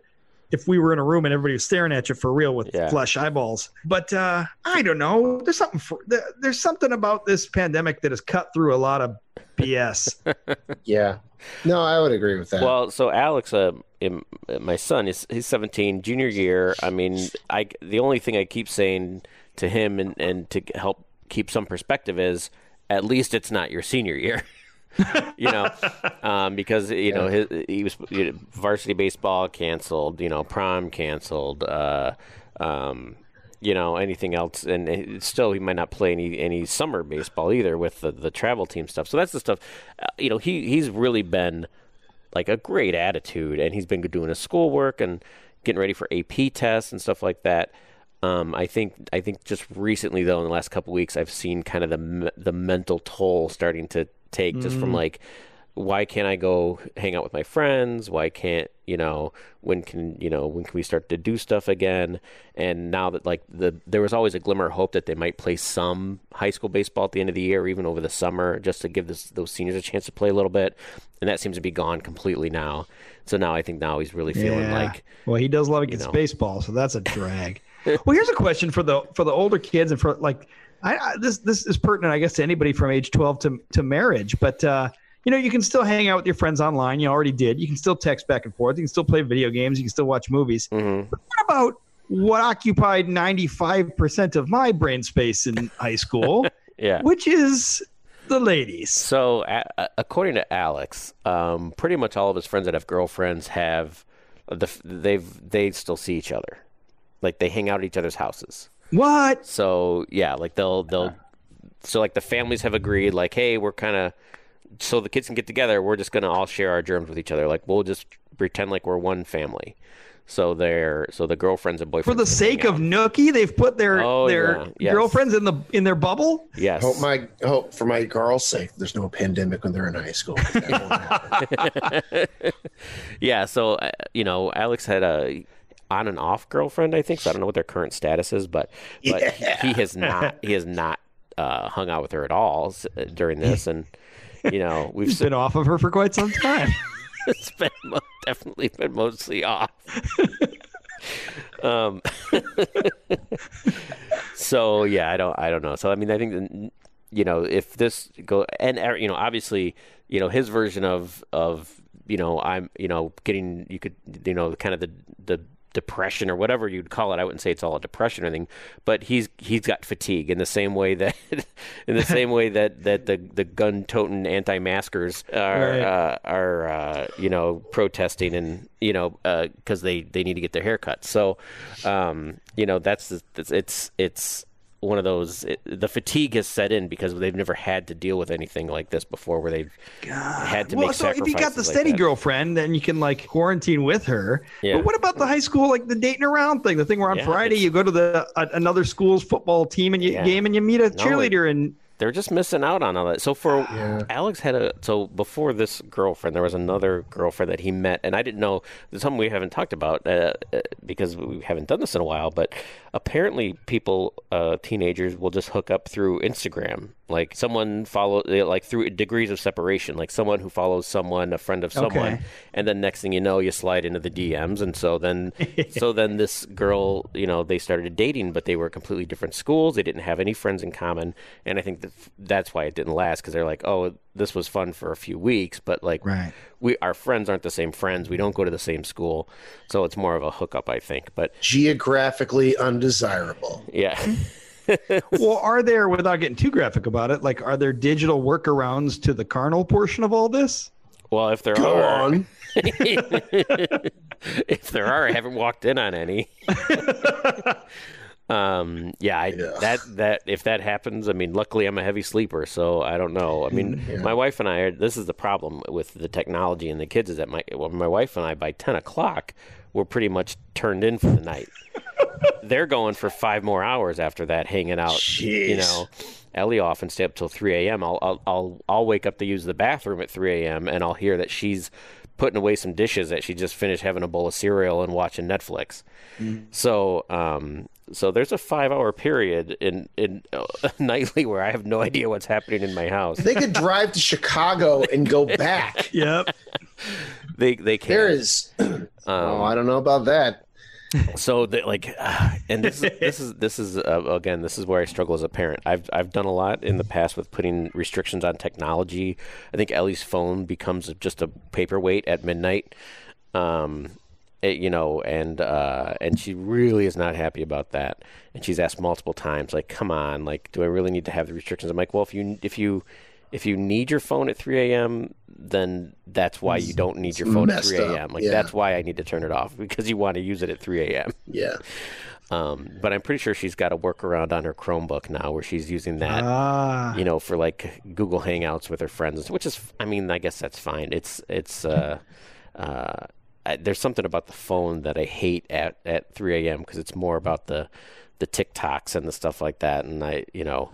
if we were in a room and everybody was staring at you for real with Yeah. flesh eyeballs but uh i don't know there's something for, there's something about this pandemic that has cut through a lot of bs yeah no i would agree with that Well, so Alex, uh, im- my son is he's 17, junior year. I mean, I the only thing I keep saying to him and and to help keep some perspective is at least it's not your senior year. you know, um, because you know his, he was you know, varsity baseball canceled, you know, prom canceled, uh, um, you know, anything else, and it- still he might not play any any summer baseball either with the, the travel team stuff. So that's the stuff, uh, you know, he he's really been like a great attitude, and he's been doing his schoolwork and getting ready for AP tests and stuff like that. Um, I think I think just recently though, in the last couple weeks, I've seen kind of the the mental toll starting to take just from mm. like, why can't I go hang out with my friends? Why can't you know when can you know when can we start to do stuff again? And now that like the there was always a glimmer of hope that they might play some high school baseball at the end of the year, or even over the summer, just to give this, those seniors a chance to play a little bit. And that seems to be gone completely now. So now I think now he's really feeling Yeah. like well he does love against know. baseball so that's a drag well here's a question for the for the older kids and for like I, I this this is pertinent i guess to anybody from age 12 to to marriage but uh you know you can still hang out with your friends online. You already did. You can still text back and forth. You can still play video games. You can still watch movies. Mhm. what about what occupied 95% of my brain space in high school yeah. which is the ladies. So, according to Alex, um, pretty much all of his friends that have girlfriends have the f- they've they still see each other, like they hang out at each other's houses. What So yeah, like they'll they'll so like the families have agreed, like hey, we're kind of so the kids can get together. We're just gonna all share our germs with each other. Like we'll just pretend like we're one family. So they're so the girlfriends and boyfriends For the sake of out. Nookie, they've put their Oh, their yeah. Yes. girlfriends in the in their bubble. yes, Hope my hope for my girls' sake, there's no pandemic when they're in high school. That won't happen. yeah. So uh, you know, Alex had a on and off girlfriend, I think. So I don't know what their current status is, but but he, he has not he has not uh, hung out with her at all uh, during this, and you know we've been off of her for quite some time. it's been definitely been mostly off. um. so yeah, I don't, I don't know. So I mean, I think you know if this go and uh, you know obviously you know his version of of you know I'm you know getting you could you know kind of the the depression or whatever you'd call it. I wouldn't say it's all a depression or anything, but he's he's got fatigue in the same way that in the same way that that the the gun toting anti maskers are Right. uh, are uh, you know protesting and you know because they they need to get their hair cut. So um, you know that's, that's it's it's one of those it, the fatigue has set in because they've never had to deal with anything like this before where they've had to well, make so if you got the like steady girlfriend, then you can like quarantine with her. Yeah. But what about the high school, like the dating around thing? The thing where on Yeah, Friday you go to the uh, another school's football team and you Yeah. game and you meet a No, cheerleader and they're just missing out on all that. So for Yeah. Alex had a so before this girlfriend, there was another girlfriend that he met, and I didn't know. There's something we haven't talked about uh, uh, because we haven't done this in a while. But apparently, people, uh, teenagers, will just hook up through Instagram. Like someone follow, like through degrees of separation. Like someone who follows someone, a friend of someone, Okay. and then next thing you know, you slide into the DMs, and so then, so then this girl, you know, they started dating, but they were completely different schools. They didn't have any friends in common, and I think that that's why it didn't last because they're like, oh, this was fun for a few weeks, but like, Right. we our friends aren't the same friends. We don't go to the same school, so it's more of a hookup, I think. But Geographically undesirable. yeah, well, are there without getting too graphic about it, like are there digital workarounds to the carnal portion of all this? well, if there Go are, on. if there are, I haven't walked in on any. um, yeah, I, Yeah. that that if that happens, I mean, luckily I'm a heavy sleeper, so I don't know. I mean, my wife and I are. This is the problem with the technology and the kids is that my well, my wife and I by ten o'clock we're pretty much turned in for the night. They're going for five more hours after that, hanging out. You know, Ellie often stay up till three a.m. I'll, I'll I'll I'll wake up to use the bathroom at three a.m. and I'll hear that she's putting away some dishes that she just finished having a bowl of cereal and watching Netflix. So um so there's a five hour period in in uh, nightly where I have no idea what's happening in my house. They could drive to Chicago and go back. Yep. They they can't. There is. oh, I don't know about that. So that like and this is this is this is uh, again this is where I struggle as a parent. I've I've done a lot in the past with putting restrictions on technology. I think Ellie's phone becomes just a paperweight at midnight. Um it- you know, and uh, and she really is not happy about that. And she's asked multiple times, like, "Come on, like, do I really need to have the restrictions?" I'm like, "Well, if you if you if you need your phone at 3 a.m., then that's why you don't need your phone at 3 a.m. Like, yeah. that's why I need to turn it off because you want to use it at 3 a.m. Yeah. Um, but I'm pretty sure she's got a workaround on her Chromebook now where she's using that, Ah. you know, for like Google Hangouts with her friends, which is, I mean, I guess that's fine. It's, it's, uh, uh, there's something about the phone that I hate at, at 3 a.m. because it's more about the, the TikToks and the stuff like that. And I, you know,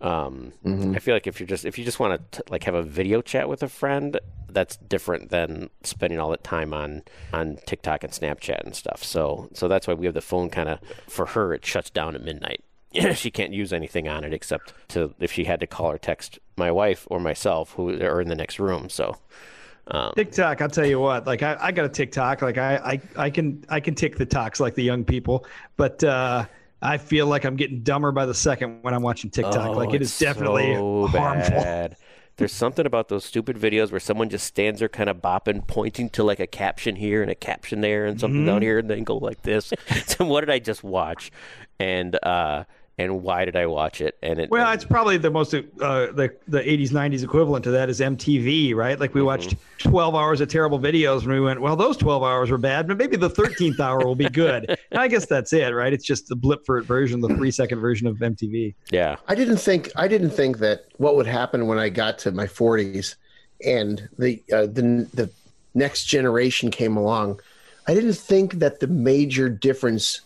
um, I feel like if you're just, if you just want to like have a video chat with a friend, that's different than spending all that time on, on TikTok and Snapchat and stuff. So, so that's why we have the phone kind of, for her, it shuts down at midnight. she can't use anything on it except to, if she had to call or text my wife or myself who are in the next room. So, um, TikTok, I'll tell you what. Like I, I got a TikTok. Like I, I, I can, I can tick the talks like the young people, but uh, I feel like I'm getting dumber by the second when I'm watching TikTok. Oh, like it is definitely so harmful. bad. There's something about those stupid videos where someone just stands there kind of bopping, pointing to like a caption here and a caption there and something Mm-hmm. down here, and then go like this. so what did I just watch? And uh and why did I watch it? And it Well, and- it's probably the most uh, the the 80s 90s equivalent to that is MTV, right? Like we Mm-hmm. watched 12 hours of terrible videos and we went, well, those 12 hours were bad, but maybe the 13th hour will be good. And I guess that's it, right? It's just the blip for it version, the three second version of MTV. yeah. I didn't think I didn't think that what would happen when I got to my 40s and the uh, the the next generation came along, I didn't think that the major difference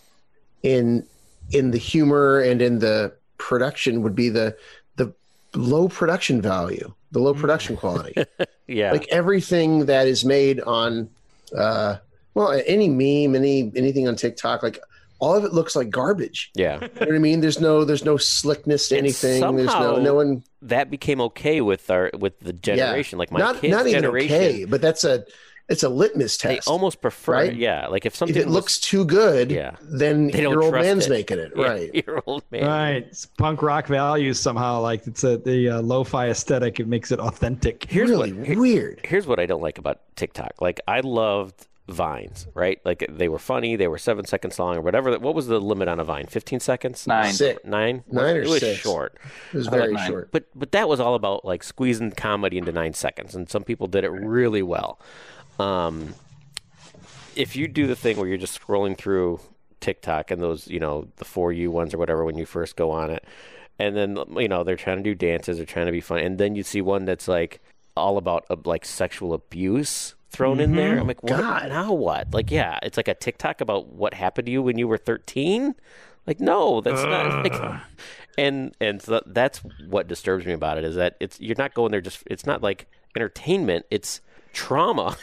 in in the humor and in the production would be the the low production value, the low production quality. Yeah. like everything that is made on uh well any meme any anything on tiktok like all of it looks like garbage yeah. you know what i mean there's no there's no slickness to anything there's no no one That became okay with our with the generation. Like my not kids' not even generation. okay but that's a it's a litmus test. They test almost prefer right? Yeah. Like if something if it was- looks too good Yeah. then They your old man's it. making it Yeah, right your old man. Right. It's punk rock values somehow. Like it's a the uh, lo-fi aesthetic. It makes it authentic. Here's really what here- weird here's what I don't like about TikTok. Like I loved vines, right? Like they were funny, they were seven seconds long or whatever. What was the limit on a vine? Fifteen seconds? Nine. Six. Nine? Nine or it was six. short. it was I like very short But but that was all about like squeezing comedy into nine seconds, and some people did it really well. Um, if you do the thing where you're just scrolling through TikTok and those, you know, the for you ones or whatever when you first go on it, and then you know they're trying to do dances, they're trying to be fun, and then you see one that's like all about uh, like sexual abuse thrown in there. I'm like, what? God. Now what? Like, yeah, it's like a TikTok about what happened to you when you were 13. Like, no, that's not. Like, and and so that's what disturbs me about it is that it's you're not going there just. It's not like entertainment. It's trauma.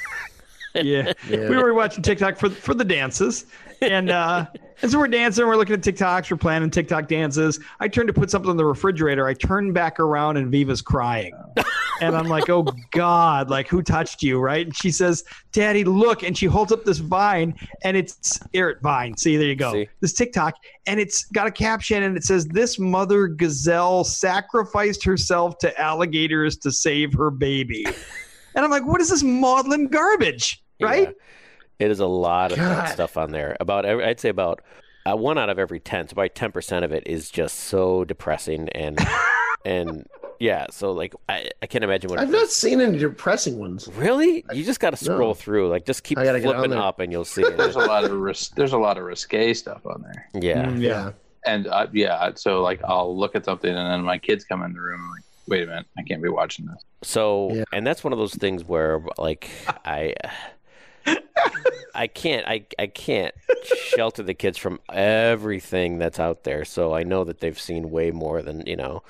Yeah. Yeah. We were watching TikTok for for the dances. And uh and so we're dancing, we're looking at TikToks, we're planning TikTok dances. I turn to put something in the refrigerator. I turn back around and Viva's crying. And I'm like, oh God, like who touched you, right? And she says, Daddy, look. And she holds up this vine and it's Eric Vine. See, there you go. See? This TikTok. And it's got a caption and it says, This mother gazelle sacrificed herself to alligators to save her baby. And I'm like, what is this maudlin garbage? Right? Yeah. It is a lot of that God. stuff on there. About every, I'd say about uh, one out of every ten, so about ten percent of it is just so depressing and and yeah. So like I, I can't imagine what. i've not seen any depressing ones really. You just got to scroll No. through. Like just keep I gotta get on flipping up and you'll see There's a lot of ris- there's a lot of risque stuff on there, yeah. Mm, yeah and uh, yeah, so like I'll look at something and then my kids come in the room. I'm like, wait a minute, I can't be watching this. So, Yeah. and that's one of those things where, like, I, I can't, I, I can't shelter the kids from everything that's out there. So I know that they've seen way more than you know,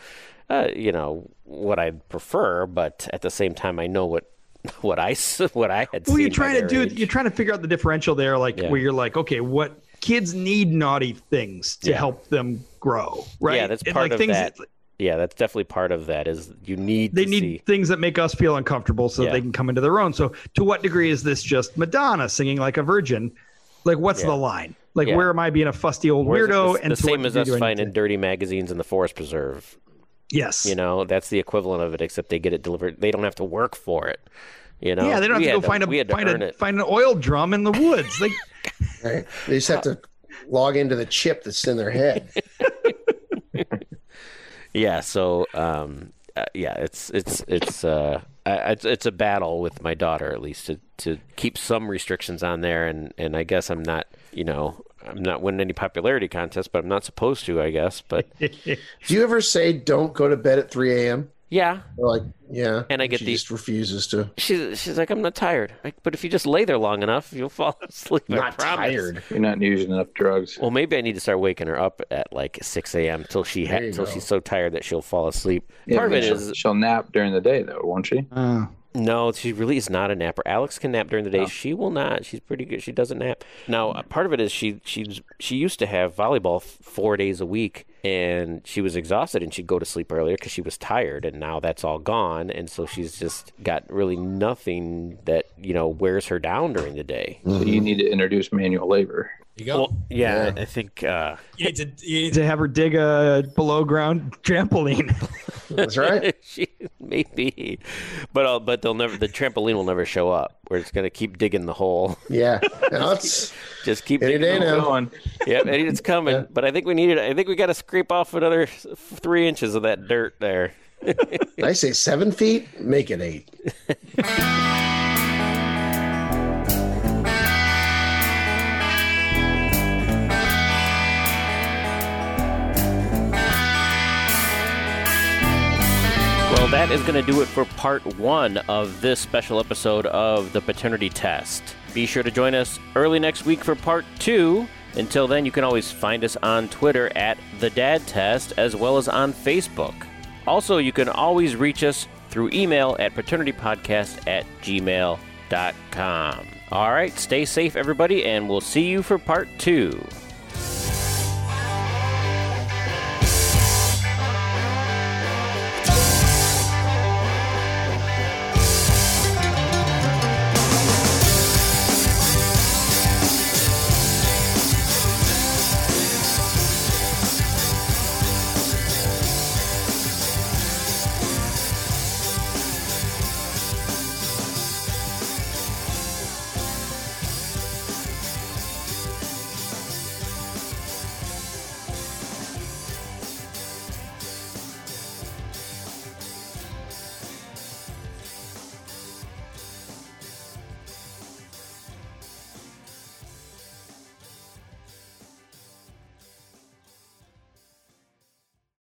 uh, you know what I'd prefer. But at the same time, I know what, what I what I had. Well, seen you're trying to do. age. You're trying to figure out the differential there, like Yeah. where you're like, okay, what kids need naughty things to Yeah. help them grow, right? Yeah, that's And, part like, of things that. Yeah, that's definitely part of that. Is you need They to need see. things that make us feel uncomfortable so Yeah. they can come into their own. So, to what degree is this just Madonna singing like a virgin? Like, what's Yeah. the line? Like, Yeah. where am I being a fusty old Whereas weirdo? it's and the same as us do I need finding to- dirty magazines in the forest preserve. Yes. You know, that's the equivalent of it, except they get it delivered. They don't have to work for it. You know, yeah, they don't We have to had go find a to find earn a it. find an oil drum in the woods. Like, right they just have to log into the chip that's in their head Yeah, so um, uh, yeah, it's it's it's uh, I, it's it's a battle with my daughter at least to to keep some restrictions on there, and and I guess I'm not, you know, I'm not winning any popularity contests, but I'm not supposed to, I guess, but do you ever say don't go to bed at 3 a.m yeah. or like yeah And I get she the- just refuses to She's she's like I'm not tired, like, but if you just lay there long enough, you'll fall asleep. I not promise. tired You're not using enough drugs. Well, maybe I need to start waking her up at like 6 a.m. till she ha- till go. she's so tired that she'll fall asleep. Yeah, Part of but it she'll, is she'll nap during the day though, won't she? uh, No, she really is not a napper. Alex can nap during the day. Oh. She will not. She's pretty good. She doesn't nap. Now, part of it is she she's she used to have volleyball four days a week, and she was exhausted, and she'd go to sleep earlier because she was tired. And now that's all gone, and so she's just got really nothing that you know wears her down during the day. So you need to introduce manual labor. You go. Well, yeah, Yeah. I think. Uh, you need to. You need to have her dig a below ground trampoline. that's right she maybe, but uh, but they'll never. The trampoline will never show up. We're just gonna keep digging the hole. yeah now it's Just keep Any digging day the now. hole. Going. Yep, it's coming. Yeah. But I think we needed. I think we got to scrape off another three inches of that dirt there. i say seven feet make it eight Well, that is going to do it for part one of this special episode of the paternity test. Be sure to join us early next week for part two. Until then, you can always find us on Twitter at The Dad Test as well as on Facebook. Also, you can always reach us through email at paternitypodcast at gmail.com. All right, stay safe, everybody, and we'll see you for part two.